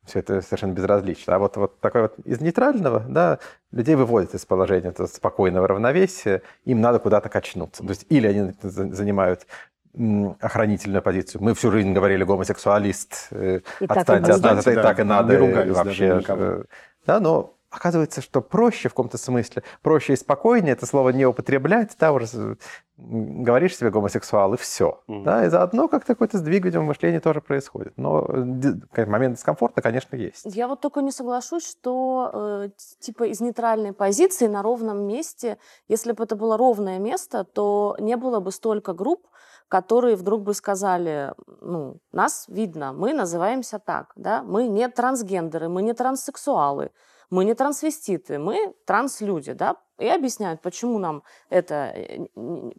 все это совершенно безразлично. А вот, вот такой вот из нейтрального, да, людей выводит из положения этого спокойного равновесия, им надо куда-то качнуться. То есть или они занимают охранительную позицию. Мы всю жизнь говорили гомосексуалист, э, и отстаньте от нас, это и так и надо. И вообще, э, да, но оказывается, что проще в каком-то смысле, проще и спокойнее это слово не употреблять, да, уже говоришь себе гомосексуал, и все. Mm-hmm. Да, и заодно как то какой-то сдвиг, видимо, мышления тоже происходит. Но момент дискомфорта, конечно, есть. Я вот только не соглашусь, что э, типа из нейтральной позиции на ровном месте, если бы это было ровное место, то не было бы столько групп, которые вдруг бы сказали, ну, нас видно, мы называемся так, да, мы не трансгендеры, мы не транссексуалы, мы не трансвеститы, мы транслюди, да, и объясняют, почему нам это, э,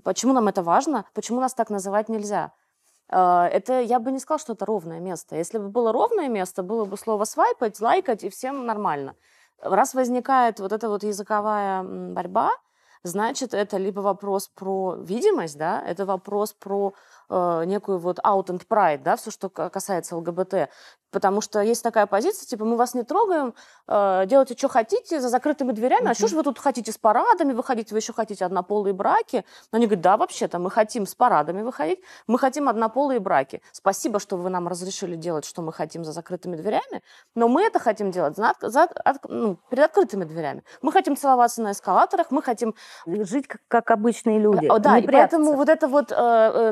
почему нам это важно, почему нас так называть нельзя. А, это, я бы не сказала, что это ровное место. Если бы было ровное место, было бы слово свайпать, лайкать, и всем нормально. Раз возникает вот эта вот языковая борьба, значит, это либо вопрос про видимость, да, это вопрос про э, некую вот out and pride, да, все, что касается ЛГБТ. Потому что есть такая позиция, типа, мы вас не трогаем, э, делайте, что хотите, за закрытыми дверями, mm-hmm. а что же вы тут хотите с парадами выходить, вы еще хотите однополые браки? Но они говорят, да, вообще-то мы хотим с парадами выходить, мы хотим однополые браки. Спасибо, что вы нам разрешили делать, что мы хотим за закрытыми дверями, но мы это хотим делать за, за, от, ну, перед открытыми дверями. Мы хотим целоваться на эскалаторах, мы хотим... Жить как, как обычные люди. О, да, и поэтому вот это вот э, э,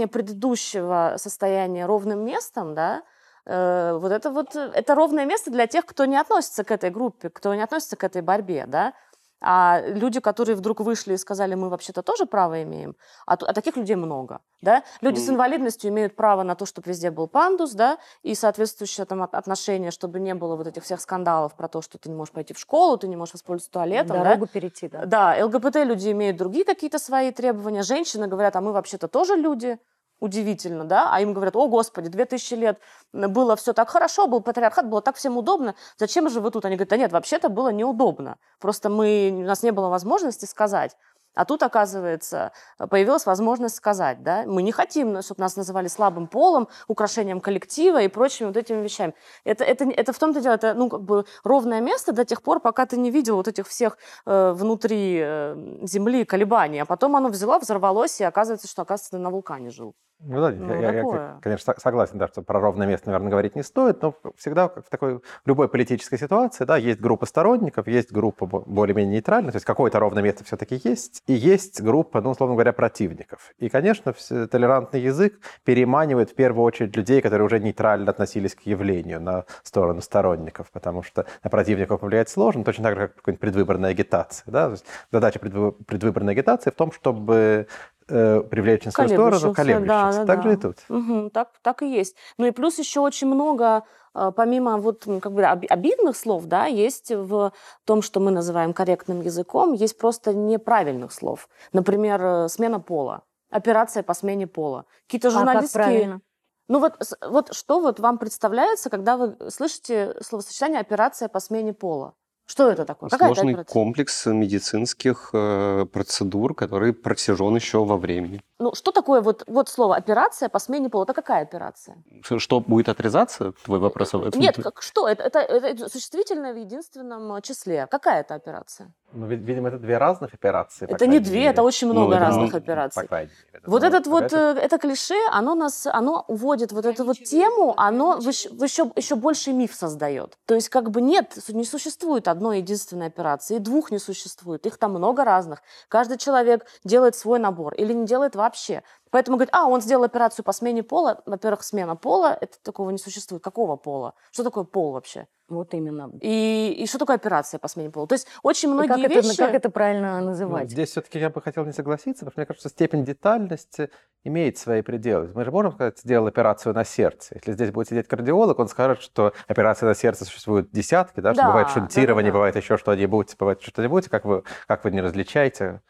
называние предыдущего состояния ровным местом, да, Э, вот это вот, э, это ровное место для тех, кто не относится к этой группе, кто не относится к этой борьбе, да. А люди, которые вдруг вышли и сказали, мы вообще-то тоже право имеем, а, а таких людей много, да. Люди mm. с инвалидностью имеют право на то, чтобы везде был пандус, да, и соответствующее там отношение, чтобы не было вот этих всех скандалов про то, что ты не можешь пойти в школу, ты не можешь воспользоваться туалетом, Дорогу да. перейти, да. Да, ЛГБТ-люди имеют другие какие-то свои требования, женщины говорят, а мы вообще-то тоже люди, удивительно, да, а им говорят, о, господи, 2000 лет было все так хорошо, был патриархат, было так всем удобно, зачем же вы тут? Они говорят, да нет, вообще-то было неудобно, просто мы, у нас не было возможности сказать. А тут, оказывается, появилась возможность сказать, да, мы не хотим, чтобы нас называли слабым полом, украшением коллектива и прочими вот этими вещами. Это, это, это в том-то дело, это, ну, как бы ровное место до тех пор, пока ты не видел вот этих всех э, внутри э, Земли колебаний. А потом оно взяло, взорвалось, и оказывается, что, оказывается, ты на вулкане жил. Ну да, Ну, я, я, конечно, согласен, да, что про ровное место, наверное, говорить не стоит, но всегда как в такой в любой политической ситуации, да, есть группа сторонников, есть группа бо- более-менее нейтральная, то есть какое-то ровное место все-таки есть, и есть группа, ну, условно говоря, противников. И, конечно, толерантный язык переманивает в первую очередь людей, которые уже нейтрально относились к явлению на сторону сторонников, потому что на противников повлиять сложно, точно так же, как какая-нибудь предвыборная агитация. Да? То есть задача предвы- предвыборной агитации в том, чтобы э, привлечь на свою сторону Колеблющихся, да, да, так же да. и тут. Мгм, так, так и есть. Ну и плюс еще очень много, э, помимо вот как бы об- обидных слов, да, есть в том, что мы называем корректным языком, есть просто неправильных слов. Например, э, смена пола, операция по смене пола. Какие-то А как журналистские... правильно? Ну вот, вот что вот вам представляется, когда вы слышите словосочетание «операция по смене пола»? Что это такое? Какая это Сложный операция? комплекс медицинских э, процедур, который протяжен еще во времени. Ну, что такое вот, вот слово «операция по смене пола»? Это какая операция? Что будет отрезаться? Твой вопрос об этом? Нет, как, что? Это, это, это существительное в единственном э, числе. Какая это операция? Ну, ви- видимо, это две разных операции. это не две, мере. это очень Ну, много это, ну, разных по операций. По мере. Вот Ну, этот вот, опять же, э, это клише, оно нас, оно уводит вот эту вот тему, оно в еще, в еще, еще больше миф создает. То есть как бы нет, не существует одной единственной операции, и двух не существует, их там много разных. Каждый человек делает свой набор или не делает вообще. Поэтому говорит, а, он сделал операцию по смене пола. Во-первых, смена пола, это такого не существует. Какого пола? Что такое пол вообще? Вот именно. И, и что такое операция по смене пола? То есть очень И многие как, это, вещи... как это правильно ну, называть? здесь все-таки я бы хотел не согласиться, потому что мне кажется, что степень детальности имеет свои пределы. Мы же можем сказать, сделал операцию на сердце. Если здесь будет сидеть кардиолог, он скажет, что операции на сердце существуют десятки, да, что Да, бывает шунтирование, да-да-да. бывает еще что-нибудь, бывает что-нибудь, как вы, как вы не различаете.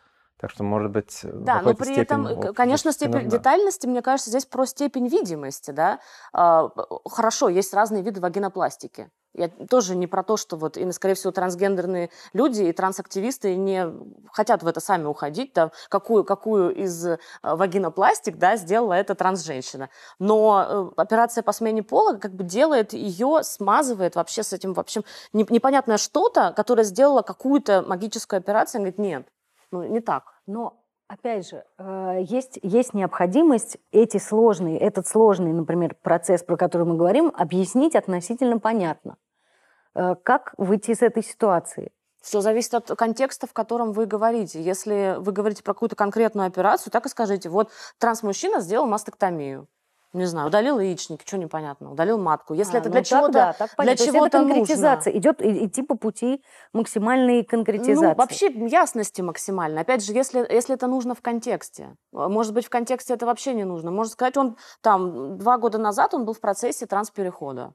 Так что, может быть, в Да, но при этом, э, вот, конечно, степень нужна. детальности, мне кажется, здесь про степень видимости, да. А, Хорошо, есть разные виды вагинопластики. Я тоже не про то, что вот, и, скорее всего, трансгендерные люди и трансактивисты не хотят в это сами уходить, да, какую, какую из э, вагинопластик, да, сделала эта трансженщина. Но э, операция по смене пола как бы делает ее, смазывает вообще с этим, в общем, не- непонятное что-то, которое сделало какую-то магическую операцию, она говорит, нет, ну, не так. Но опять же, э, есть, есть необходимость эти сложные, этот сложный, например, процесс, про который мы говорим, объяснить относительно понятно. Э, Как выйти из этой ситуации? Все зависит от контекста, в котором вы говорите. Если вы говорите про какую-то конкретную операцию, так и скажите, вот трансмужчина сделал мастектомию. Не знаю, удалил яичники, что непонятно, удалил матку. Если А, это ну для так чего-то... да, так есть чего-то это нужно. конкретизация. Идет и- идти по пути максимальной конкретизации. Ну, вообще ясности максимально. Опять же, если, если это нужно в контексте. Э, Может быть, в контексте это вообще не нужно. Можно сказать, он там два года назад он был в процессе трансперехода.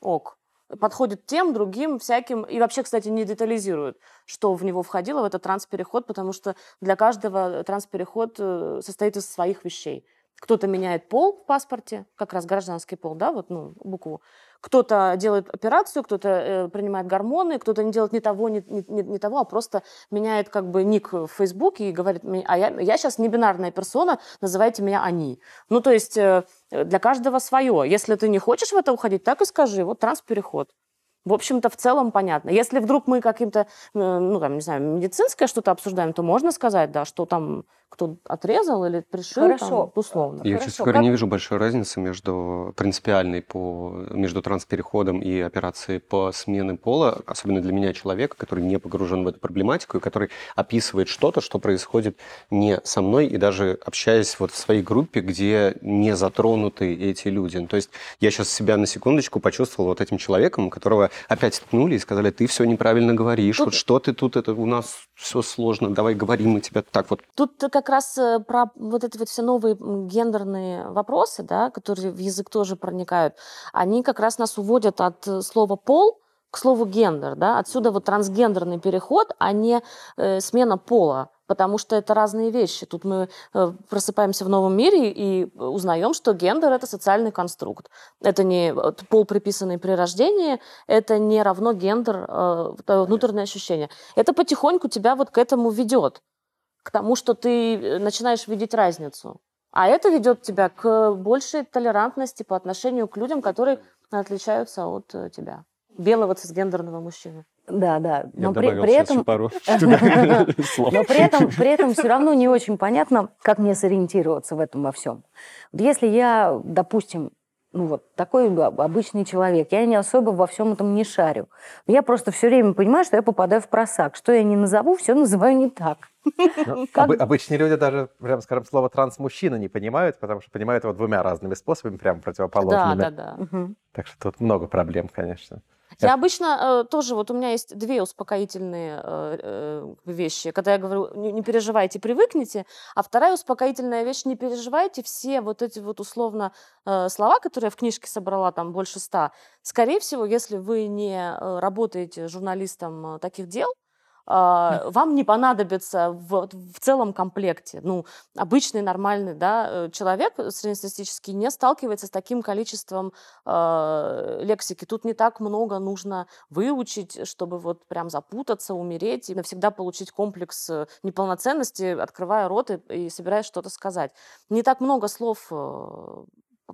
Ок. Подходит тем, другим, всяким. И вообще, кстати, не детализирует, что в него входило, в этот транспереход, потому что для каждого транспереход э, состоит из своих вещей. Кто-то меняет пол в паспорте, как раз гражданский пол, да, вот, ну, букву. Кто-то делает операцию, кто-то э, принимает гормоны, кто-то не делает ни того, ни, ни- ни- того, а просто меняет как бы ник в Фейсбуке и говорит, а я, я сейчас не бинарная персона, называйте меня они. Ну, то есть э, для каждого свое. Если ты не хочешь в это уходить, так и скажи, вот транспереход. В общем-то, в целом понятно. Если вдруг мы каким-то, э, ну, там, не знаю, медицинское что-то обсуждаем, то можно сказать, да, что там кто отрезал или пришил, Хорошо. там, условно. Я, Хорошо, честно говоря, как- не вижу большой разницы между принципиальной по, между транспереходом и операцией по смене пола, особенно для меня человека, который не погружен в эту проблематику и который описывает что-то, что происходит не со мной, и даже общаясь вот в своей группе, где не затронуты эти люди. Ну, То есть я сейчас себя на секундочку почувствовал вот этим человеком, которого опять ткнули и сказали, ты все неправильно говоришь, Тут- вот что ты тут, это у нас все сложно, давай говори, мы тебя так вот Тут как раз э, про вот эти вот все новые гендерные вопросы, да, которые в язык тоже проникают, они как раз нас уводят от э, слова «пол» к слову «гендер», да, отсюда вот трансгендерный переход, а не э, смена пола, потому что это разные вещи. Тут мы э, просыпаемся в новом мире и узнаем, что гендер – это социальный конструкт. Это не вот пол, приписанный при рождении, это не равно гендер, э, внутреннее ощущение. Это потихоньку тебя вот к этому ведет к тому, что ты э, начинаешь видеть разницу. А это ведет тебя к большей толерантности по отношению к людям, которые отличаются от э, тебя, белого цисгендерного мужчины. Да, да. Я Но при, добавил при сейчас этом, пару слов. но при этом, при этом все равно не очень понятно, как мне сориентироваться в этом во всем. Если я, допустим, ну вот такой об- обычный человек, я не особо во всем этом не шарю. Я просто все время понимаю, что я попадаю в просак. Что я не назову, все называю не так. Ну, Как- обы- обычные люди даже, прям скажем, слово транс-мужчина не понимают, потому что понимают его двумя разными способами, прям Да, противоположными. да, да. Мгм. Так что тут много проблем, конечно. Я обычно э, тоже, вот у меня есть две успокоительные э, э, вещи. Когда я говорю, не, не переживайте, привыкните. А вторая успокоительная вещь, не переживайте, все вот эти вот условно э, слова, которые я в книжке собрала, там больше ста, скорее всего, если вы не э, работаете журналистом э, таких дел, вам не понадобится в, в целом комплекте. Ну, обычный нормальный да, э, человек среднестатистический не сталкивается с таким количеством э, лексики. Тут не так много нужно выучить, чтобы вот прям запутаться, умереть и навсегда получить комплекс э, неполноценности, открывая рот и, и собираясь что-то сказать. Не так много слов, э,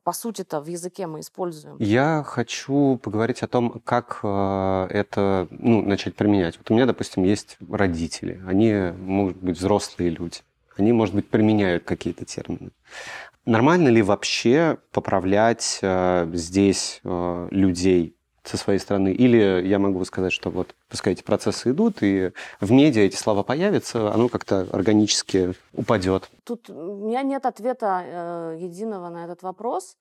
по сути-то, в языке мы используем. Я хочу поговорить о том, как э, это ну, начать применять. Вот у меня, допустим, есть родители. Они могут быть взрослые люди. Они, может быть, применяют какие-то термины. Нормально ли вообще поправлять э, здесь э, людей со своей стороны? Или я могу сказать, что вот пускай эти процессы идут, и в медиа эти слова появятся, оно как-то органически упадет. Тут у меня нет ответа э, единого на этот вопрос,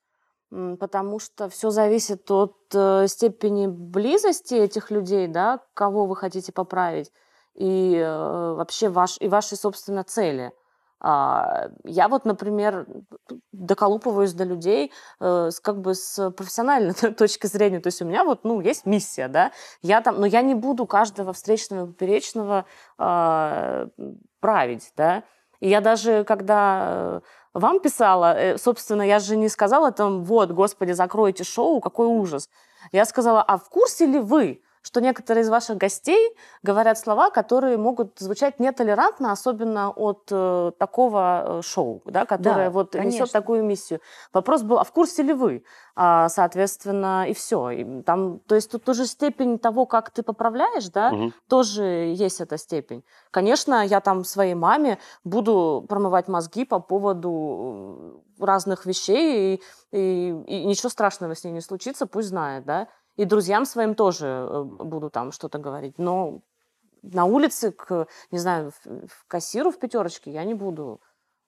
потому что все зависит от э, степени близости этих людей, да, кого вы хотите поправить, и э, вообще ваш, и вашей, собственно, цели. А, Я вот, например, доколупываюсь до людей э, как бы с профессиональной точки зрения. То есть у меня вот, ну, есть миссия, да. Я там, но я не буду каждого встречного и поперечного а, править, да. И я даже, когда э, вам писала, э, собственно, я же не сказала там, вот, господи, закройте шоу, какой ужас. Я сказала, а в курсе ли вы, что некоторые из ваших гостей говорят слова, которые могут звучать нетолерантно, особенно от э, такого э, шоу, да, которое Да, вот конечно. несет такую миссию. Вопрос был, а в курсе ли вы? А, соответственно, и все. там, то есть тут уже степень того, как ты поправляешь, да, Мгм. тоже есть эта степень. Конечно, я там своей маме буду промывать мозги по поводу э, разных вещей, и, и- и ничего страшного с ней не случится, пусть знает, да. И друзьям своим тоже э, буду там что-то говорить. Но на улице к, не знаю, в- кассиру в пятерочке я не буду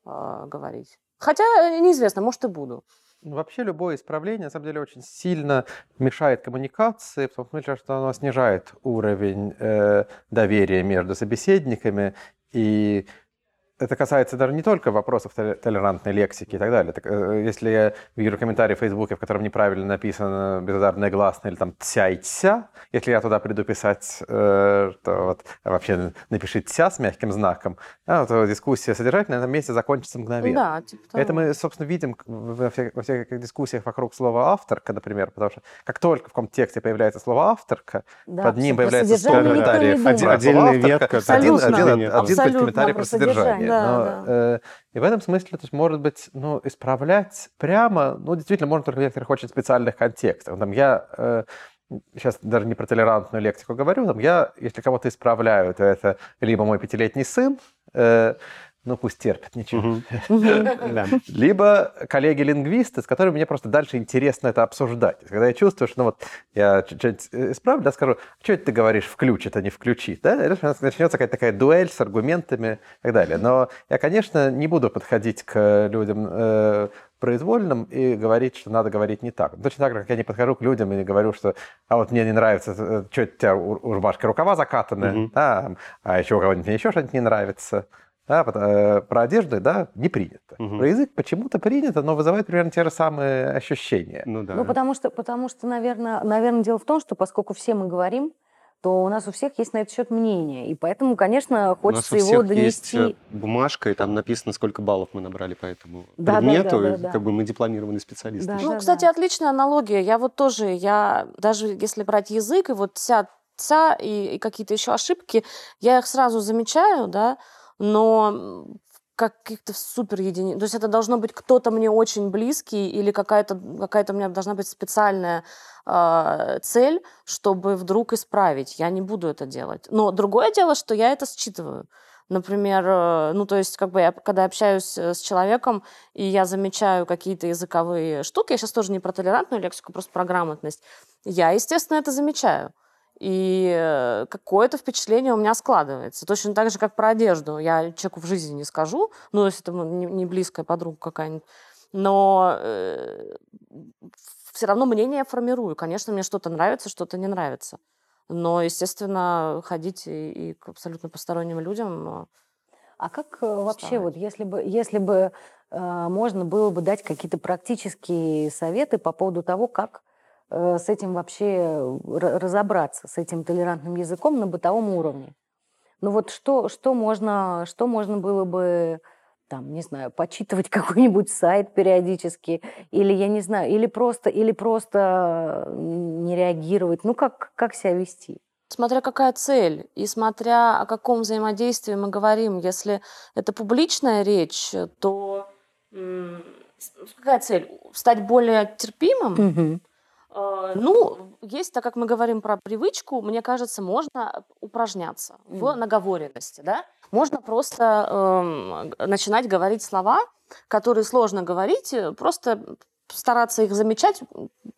э, говорить. Хотя э, неизвестно, может и буду. Ну, Вообще любое исправление, на самом деле, очень сильно мешает коммуникации, в том смысле, что оно снижает уровень э, доверия между собеседниками. И это касается даже не только вопросов толе- толерантной лексики и так далее. Так, э, если я вижу комментарий в Фейсбуке, в котором неправильно написано безударное гласное или там тся и тся, если я туда приду писать, э, что вот вообще напиши тся с мягким знаком, а, то дискуссия содержательная на этом месте закончится мгновенно. Да, типа того. Это мы, собственно, видим во всех, во всех дискуссиях вокруг слова «авторка», например, потому что как только в каком-то тексте появляется слово «авторка», Да, под ним появляется 100 содержание никто не комментариев. слово Отдельная ветка, один, один, один, Абсолютно. комментарий про Про содержание. Да, Но, да. э, и в этом смысле, то есть, может быть, ну, исправлять прямо, ну, действительно, можно только в некоторых очень специальных контекстах. Там я э, сейчас даже не про толерантную лексику говорю, там я, если кого-то исправляю, то это либо мой пятилетний сын, э, ну пусть терпит, ничего. Либо коллеги-лингвисты, с которыми мне просто дальше интересно это обсуждать. Когда я чувствую, что ну вот я чуть- чуть исправлю, да, скажу, что это ты говоришь, включи, это не включи. Да? И дальше у нас начнется какая-то такая дуэль с аргументами и так далее. Но я, конечно, не буду подходить к людям э, произвольным и говорить, что надо говорить не так. Точно так же, как я не подхожу к людям и не говорю, что а вот мне не нравится, что у тебя у рубашки рукава закатаны, Мгм. да, а еще у кого-нибудь мне еще что-нибудь не нравится. Да, э, про одежду, да, не принято. Мгм. Про язык почему-то принято, но вызывает примерно те же самые ощущения. Ну да. Ну, потому что, потому что наверное, наверное, дело в том, что поскольку все мы говорим, то у нас у всех есть на этот счет мнение. И поэтому, конечно, У нас хочется у его всех есть донести. э, бумажка, и там написано, сколько баллов мы набрали по этому Да, да, предмету. да, да, и да. Как бы мы дипломированные специалисты. Да. Ну, кстати, отличная аналогия. Я вот тоже, я даже если брать язык, и вот вся ца и, и какие-то еще ошибки, я их сразу замечаю, да, но каких-то супер единиц. То есть это должно быть кто-то мне очень близкий или какая-то какая у меня должна быть специальная э, цель, чтобы вдруг исправить. Я не буду это делать. Но другое дело, что я это считываю. Например, э, ну, то есть, как бы я, когда общаюсь э, с человеком, и я замечаю какие-то языковые штуки, я сейчас тоже не про толерантную лексику, просто про грамотность, я, естественно, это замечаю. И э, какое-то впечатление у меня складывается. Точно так же, как про одежду. Я человеку в жизни не скажу, ну, если это не, близкая подруга какая-нибудь. Но э, все равно мнение я формирую. Конечно, мне что-то нравится, что-то не нравится. Но, естественно, ходить и, и к абсолютно посторонним людям... А как э, вообще, вот если бы, если бы э, можно было бы дать какие-то практические советы по поводу того, как Э, с этим вообще разобраться, с этим толерантным языком на бытовом уровне. Ну вот что, что, можно, что можно было бы, там, не знаю, почитывать какой-нибудь сайт периодически, или, я не знаю, или просто, или просто не реагировать, ну как, как себя вести? Смотря какая цель и смотря о каком взаимодействии мы говорим. Если это публичная речь, то какая цель? Стать более терпимым? Угу Э, ну, есть, так как мы говорим про привычку, мне кажется, можно упражняться в наговоренности, да? Можно просто э, начинать говорить слова, которые сложно говорить, э, просто стараться их замечать,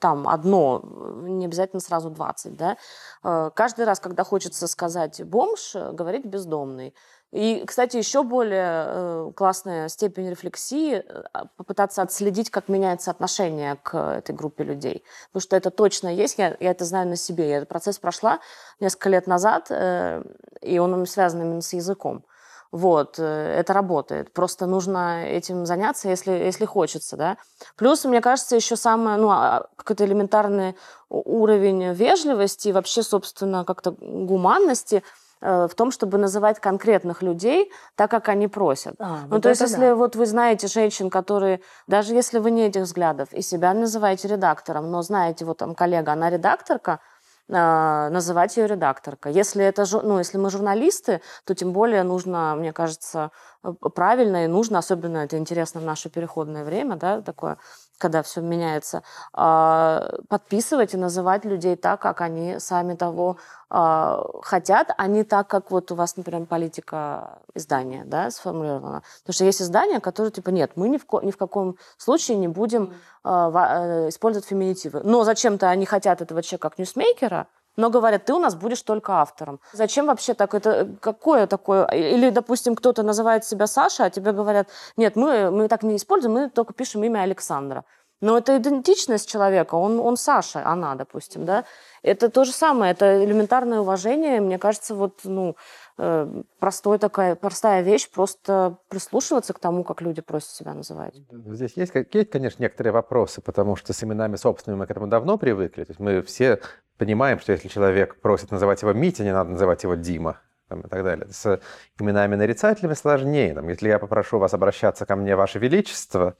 там, одно, не обязательно сразу 20, да. Э, каждый раз, когда хочется сказать «бомж», говорить «бездомный». И, кстати, еще более э, классная степень рефлексии э, а, попытаться отследить, как меняется отношение к этой группе людей. Потому что это точно есть, я, я это знаю на себе. Я этот процесс прошла несколько лет назад, э, и он связан именно с языком. Вот, это работает. Просто нужно этим заняться, если, если хочется, да. Плюс, мне кажется, еще самое, ну, а, какой-то элементарный уровень вежливости и вообще, собственно, как-то гуманности – в том, чтобы называть конкретных людей так, как они просят. А, ну, вот то есть, если да. вот вы знаете женщин, которые, даже если вы не этих взглядов, и себя называете редактором, но знаете, вот там коллега, она редакторка, э, называть ее редакторка. Если это, ну, если мы журналисты, то тем более нужно, мне кажется, э, правильно и нужно, особенно это интересно в наше переходное время, да, такое, когда все меняется, а, подписывать и называть людей так, как они сами того а, хотят, а не так, как вот у вас, например, политика издания да, сформулирована. Потому что есть издания, которые типа нет, мы ни в, ни в каком случае не будем mm. использовать феминитивы. Но зачем-то они хотят этого человека как ньюсмейкера, но говорят, ты у нас будешь только автором. Зачем вообще так? Это какое такое? Или, допустим, кто-то называет себя Саша, а тебе говорят, нет, мы, мы так не используем, мы только пишем имя Александра. Но это идентичность человека, он, он Саша, она, допустим, да. Это то же самое, это элементарное уважение, мне кажется, вот, ну, э, простой такая, простая вещь, просто прислушиваться к тому, как люди просят себя называть. Здесь есть, есть, конечно, некоторые вопросы, потому что с именами собственными мы к этому давно привыкли. То есть мы все понимаем, что если человек просит называть его Митя, не надо называть его Дима там, и так далее. С именами нарицательными сложнее. Там, если я попрошу вас обращаться ко мне, Ваше Величество,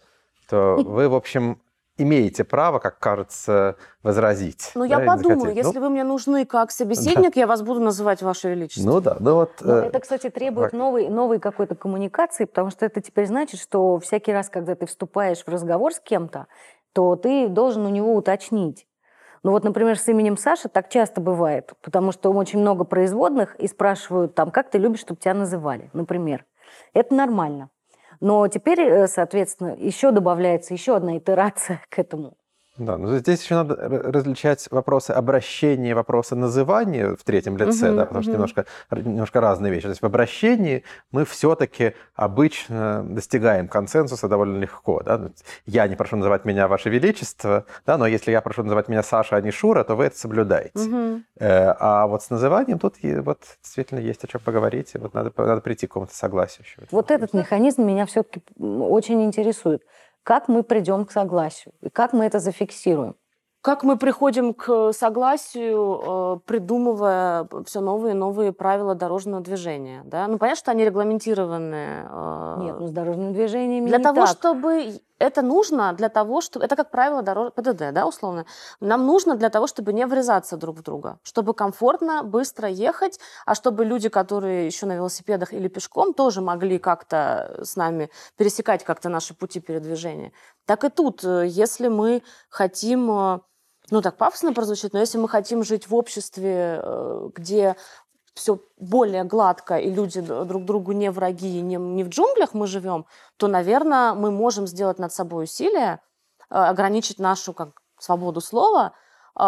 то вы, в общем, имеете право, как кажется, возразить. Ну, да, я подумаю, если ну, вы мне нужны как собеседник, да. я вас буду называть Ваше Величество. Ну да, ну вот... Но э, это, кстати, требует так. новой, новой какой-то коммуникации, потому что это теперь значит, что всякий раз, когда ты вступаешь в разговор с кем-то, то ты должен у него уточнить. Ну вот, например, с именем Саша так часто бывает, потому что очень много производных и спрашивают там, как ты любишь, чтобы тебя называли, например. Это нормально. Но теперь, э, соответственно, еще добавляется еще одна итерация к этому. Да, но здесь еще надо различать вопросы обращения, вопросы называния в третьем лице, угу, да, потому угу. что немножко, немножко разные вещи. То есть в обращении мы все-таки обычно достигаем консенсуса довольно легко. Да? Я не прошу называть меня Ваше Величество, да, но если я прошу называть меня Саша, а не Шура, то вы это соблюдаете. Угу. А вот с называнием тут вот действительно есть о чем поговорить, и вот надо, надо прийти к какому-то согласию. Еще. Вот этот механизм меня все-таки очень интересует как мы придем к согласию и как мы это зафиксируем. как мы приходим к согласию, э, придумывая все новые и новые правила дорожного движения? Да? Ну, понятно, что они регламентированы. Э, Нет, ну с дорожным движением Для не того, так. чтобы... Это нужно для того, чтобы... Это как правило дорож... ПДД, да, условно? Нам нужно для того, чтобы не врезаться друг в друга, чтобы комфортно, быстро ехать, а чтобы люди, которые еще на велосипедах или пешком, тоже могли как-то с нами пересекать как-то наши пути передвижения. Так и тут, э, если мы хотим ну так пафосно прозвучит, но если мы хотим жить в обществе, э, где все более гладко, и люди друг другу не враги, не, не в джунглях мы живем, то, наверное, мы можем сделать над собой усилия, э, ограничить нашу как, свободу слова э,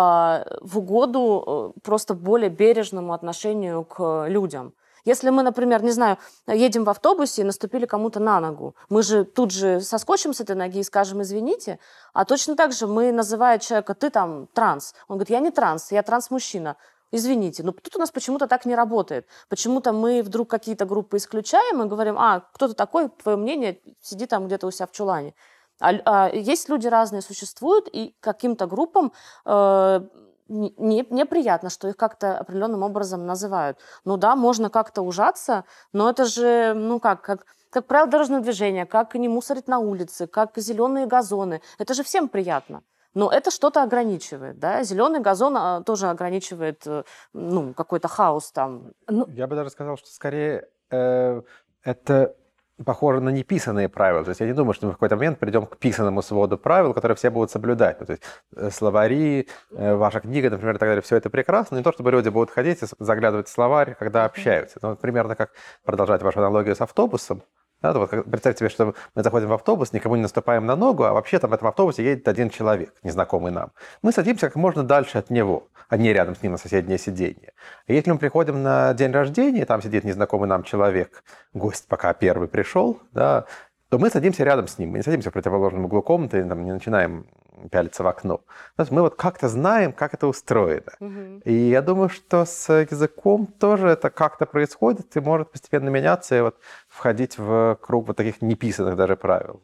в угоду просто более бережному отношению к людям. Если мы, например, не знаю, едем в автобусе и наступили кому-то на ногу, мы же тут же соскочим с этой ноги и скажем «извините», а точно так же мы, называя человека «ты там транс», он говорит «я не транс, я транс-мужчина». Извините, но тут у нас почему-то так не работает. Почему-то мы вдруг какие-то группы исключаем и говорим, а, кто ты такой, твое мнение, сиди там где-то у себя в чулане. А, а, есть люди разные существуют, и каким-то группам э, не, неприятно, что их как-то определенным образом называют. Ну да, можно как-то ужаться, но это же, ну как, как, как правило дорожного движения, как не мусорить на улице, как зеленые газоны. Это же всем приятно. Но это что-то ограничивает, да? Зеленый газон а, тоже ограничивает, э, ну, какой-то хаос там. Ну, Я бы даже сказал, что скорее э, это похоже на неписанные правила. То есть я не думаю, что мы в какой-то момент придем к писанному своду правил, которые все будут соблюдать. Ну, то есть э, словари, э, ваша книга, например, и так далее, все это прекрасно. Не то, чтобы люди будут ходить и заглядывать в словарь, когда общаются. Ну, примерно как продолжать вашу аналогию с автобусом. Да, вот представьте себе, что мы заходим в автобус, никому не наступаем на ногу, а вообще там в этом автобусе едет один человек, незнакомый нам. Мы садимся как можно дальше от него, а не рядом с ним на соседнее сиденье. И если мы приходим на день рождения, там сидит незнакомый нам человек, гость пока первый пришел, да, то мы садимся рядом с ним. Мы не садимся в противоположном углу комнаты, там, не начинаем пялиться в окно. То есть мы вот как-то знаем, как это устроено. Угу. И я думаю, что с языком тоже это как-то происходит и может постепенно меняться и вот входить в круг вот таких неписанных даже правил.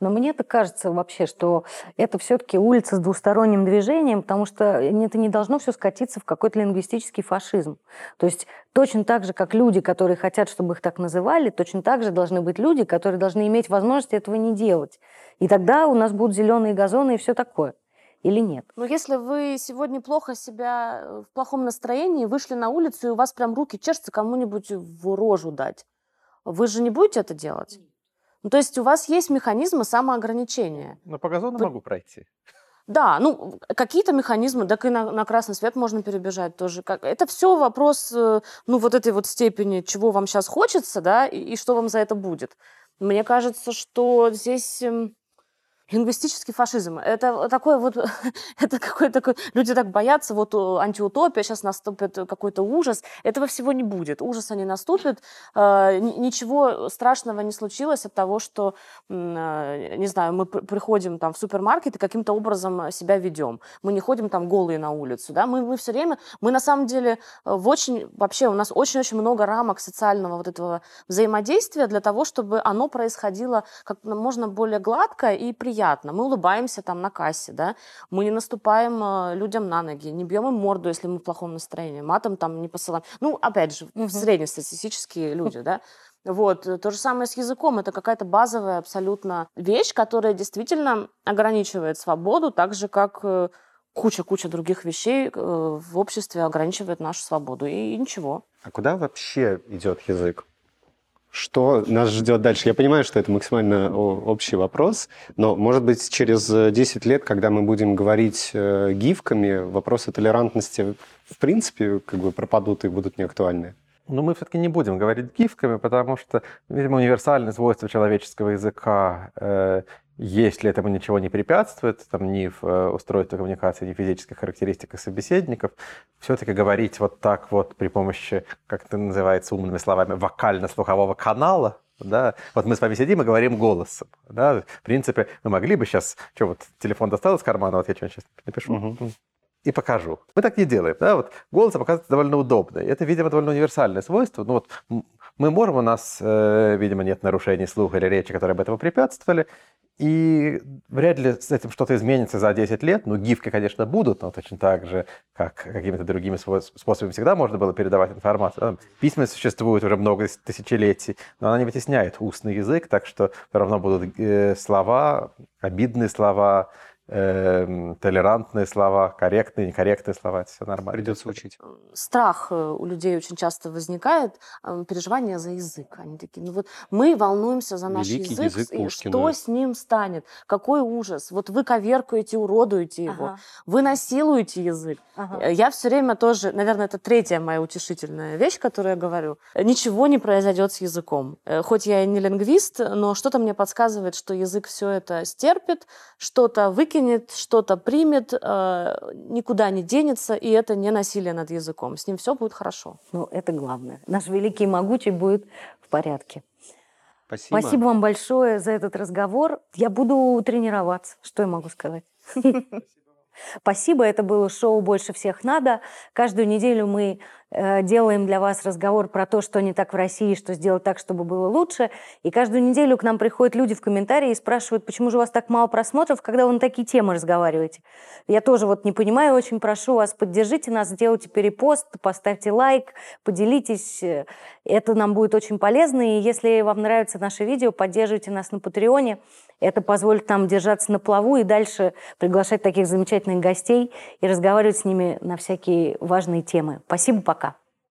Но мне так кажется вообще, что это все-таки улица с двусторонним движением, потому что это не должно все скатиться в какой-то лингвистический фашизм. То есть точно так же, как люди, которые хотят, чтобы их так называли, точно так же должны быть люди, которые должны иметь возможность этого не делать. И тогда у нас будут зеленые газоны и все такое. Или нет? Но если вы сегодня плохо себя э, в плохом настроении, вышли на улицу, и у вас прям руки чешутся кому-нибудь в рожу дать, вы же не будете это делать? Ну, то есть у вас есть механизмы самоограничения. Но по газону по... могу пройти. Да, ну, какие-то механизмы, так и на, на красный свет можно перебежать тоже. Как, это все вопрос, э, ну, вот этой вот степени, чего вам сейчас хочется, да, и, и что вам за это будет. Мне кажется, что здесь эм, Лингвистический фашизм. Это такой вот, это какой-то такой, люди так боятся, вот антиутопия, сейчас наступит какой-то ужас. Этого всего не будет. Ужаса не наступит. А, ничего страшного не случилось от того, что, а, не знаю, мы приходим там в супермаркет и каким-то образом себя ведем. Мы не ходим там голые на улицу, да, мы, мы все время, мы на самом деле в очень, вообще у нас очень-очень много рамок социального вот этого взаимодействия для того, чтобы оно происходило как можно более гладко и приятно приятно. Мы улыбаемся там на кассе, да, мы не наступаем э, людям на ноги, не бьем им морду, если мы в плохом настроении, матом там не посылаем. Ну, опять же, угу. среднестатистические люди, да. Вот. То же самое с языком. Это какая-то базовая абсолютно вещь, которая действительно ограничивает свободу, так же, как э, куча-куча других вещей э, в обществе ограничивает нашу свободу. И, и ничего. А куда вообще идет язык? Что нас ждет дальше? Я понимаю, что это максимально общий вопрос, но, может быть, через 10 лет, когда мы будем говорить э, гифками, вопросы толерантности, в принципе, как бы пропадут и будут неактуальны. Но мы все-таки не будем говорить гифками, потому что, видимо, универсальные свойства человеческого языка э, если этому ничего не препятствует, там, ни в э, устройстве коммуникации, ни в физических характеристиках собеседников, все-таки говорить вот так вот при помощи, как это называется умными словами, вокально-слухового канала, да, вот мы с вами сидим и говорим голосом, да, в принципе, мы могли бы сейчас, что вот телефон достал из кармана, вот я что сейчас напишу, угу. и покажу. Мы так не делаем, да, вот голосом показывается довольно удобно, это, видимо, довольно универсальное свойство, ну вот мы можем, у нас, э, видимо, нет нарушений слуха или речи, которые бы этого препятствовали, и вряд ли с этим что-то изменится за 10 лет. Ну, гифки, конечно, будут, но точно так же, как какими-то другими способами всегда можно было передавать информацию. Письменность существует уже много тысячелетий, но она не вытесняет устный язык, так что все равно будут э, слова, обидные слова, э, толерантные слова, корректные, некорректные слова, это все нормально. Придется учить. Страх э, у людей очень часто возникает, э, переживание за язык. Они такие, ну вот мы волнуемся за наш Великий язык, язык и что с ним станет, какой ужас. Вот вы коверкаете, уродуете его, Ага. вы насилуете язык. Ага. Э, Я все время тоже, наверное, это третья моя утешительная вещь, которую я говорю. Ничего не произойдет с языком. Э, Хоть я и не лингвист, но что-то мне подсказывает, что язык все это стерпит, что-то выкинет, что-то примет, э, никуда не денется, и это не насилие над языком. С ним все будет хорошо. Ну, это главное. Наш великий и могучий будет в порядке. Спасибо. Спасибо вам большое за этот разговор. Я буду тренироваться. Что я могу сказать? Спасибо, это было шоу «Больше всех надо». Каждую неделю мы э, делаем для вас разговор про то, что не так в России, что сделать так, чтобы было лучше. И каждую неделю к нам приходят люди в комментарии и спрашивают, почему же у вас так мало просмотров, когда вы на такие темы разговариваете. Я тоже вот не понимаю, очень прошу вас, поддержите нас, сделайте перепост, поставьте лайк, поделитесь. Э, Это нам будет очень полезно. И если вам нравятся наши видео, поддерживайте нас на Патреоне. Это позволит нам держаться на плаву и дальше приглашать таких замечательных гостей и разговаривать с ними на всякие важные темы. Спасибо, пока.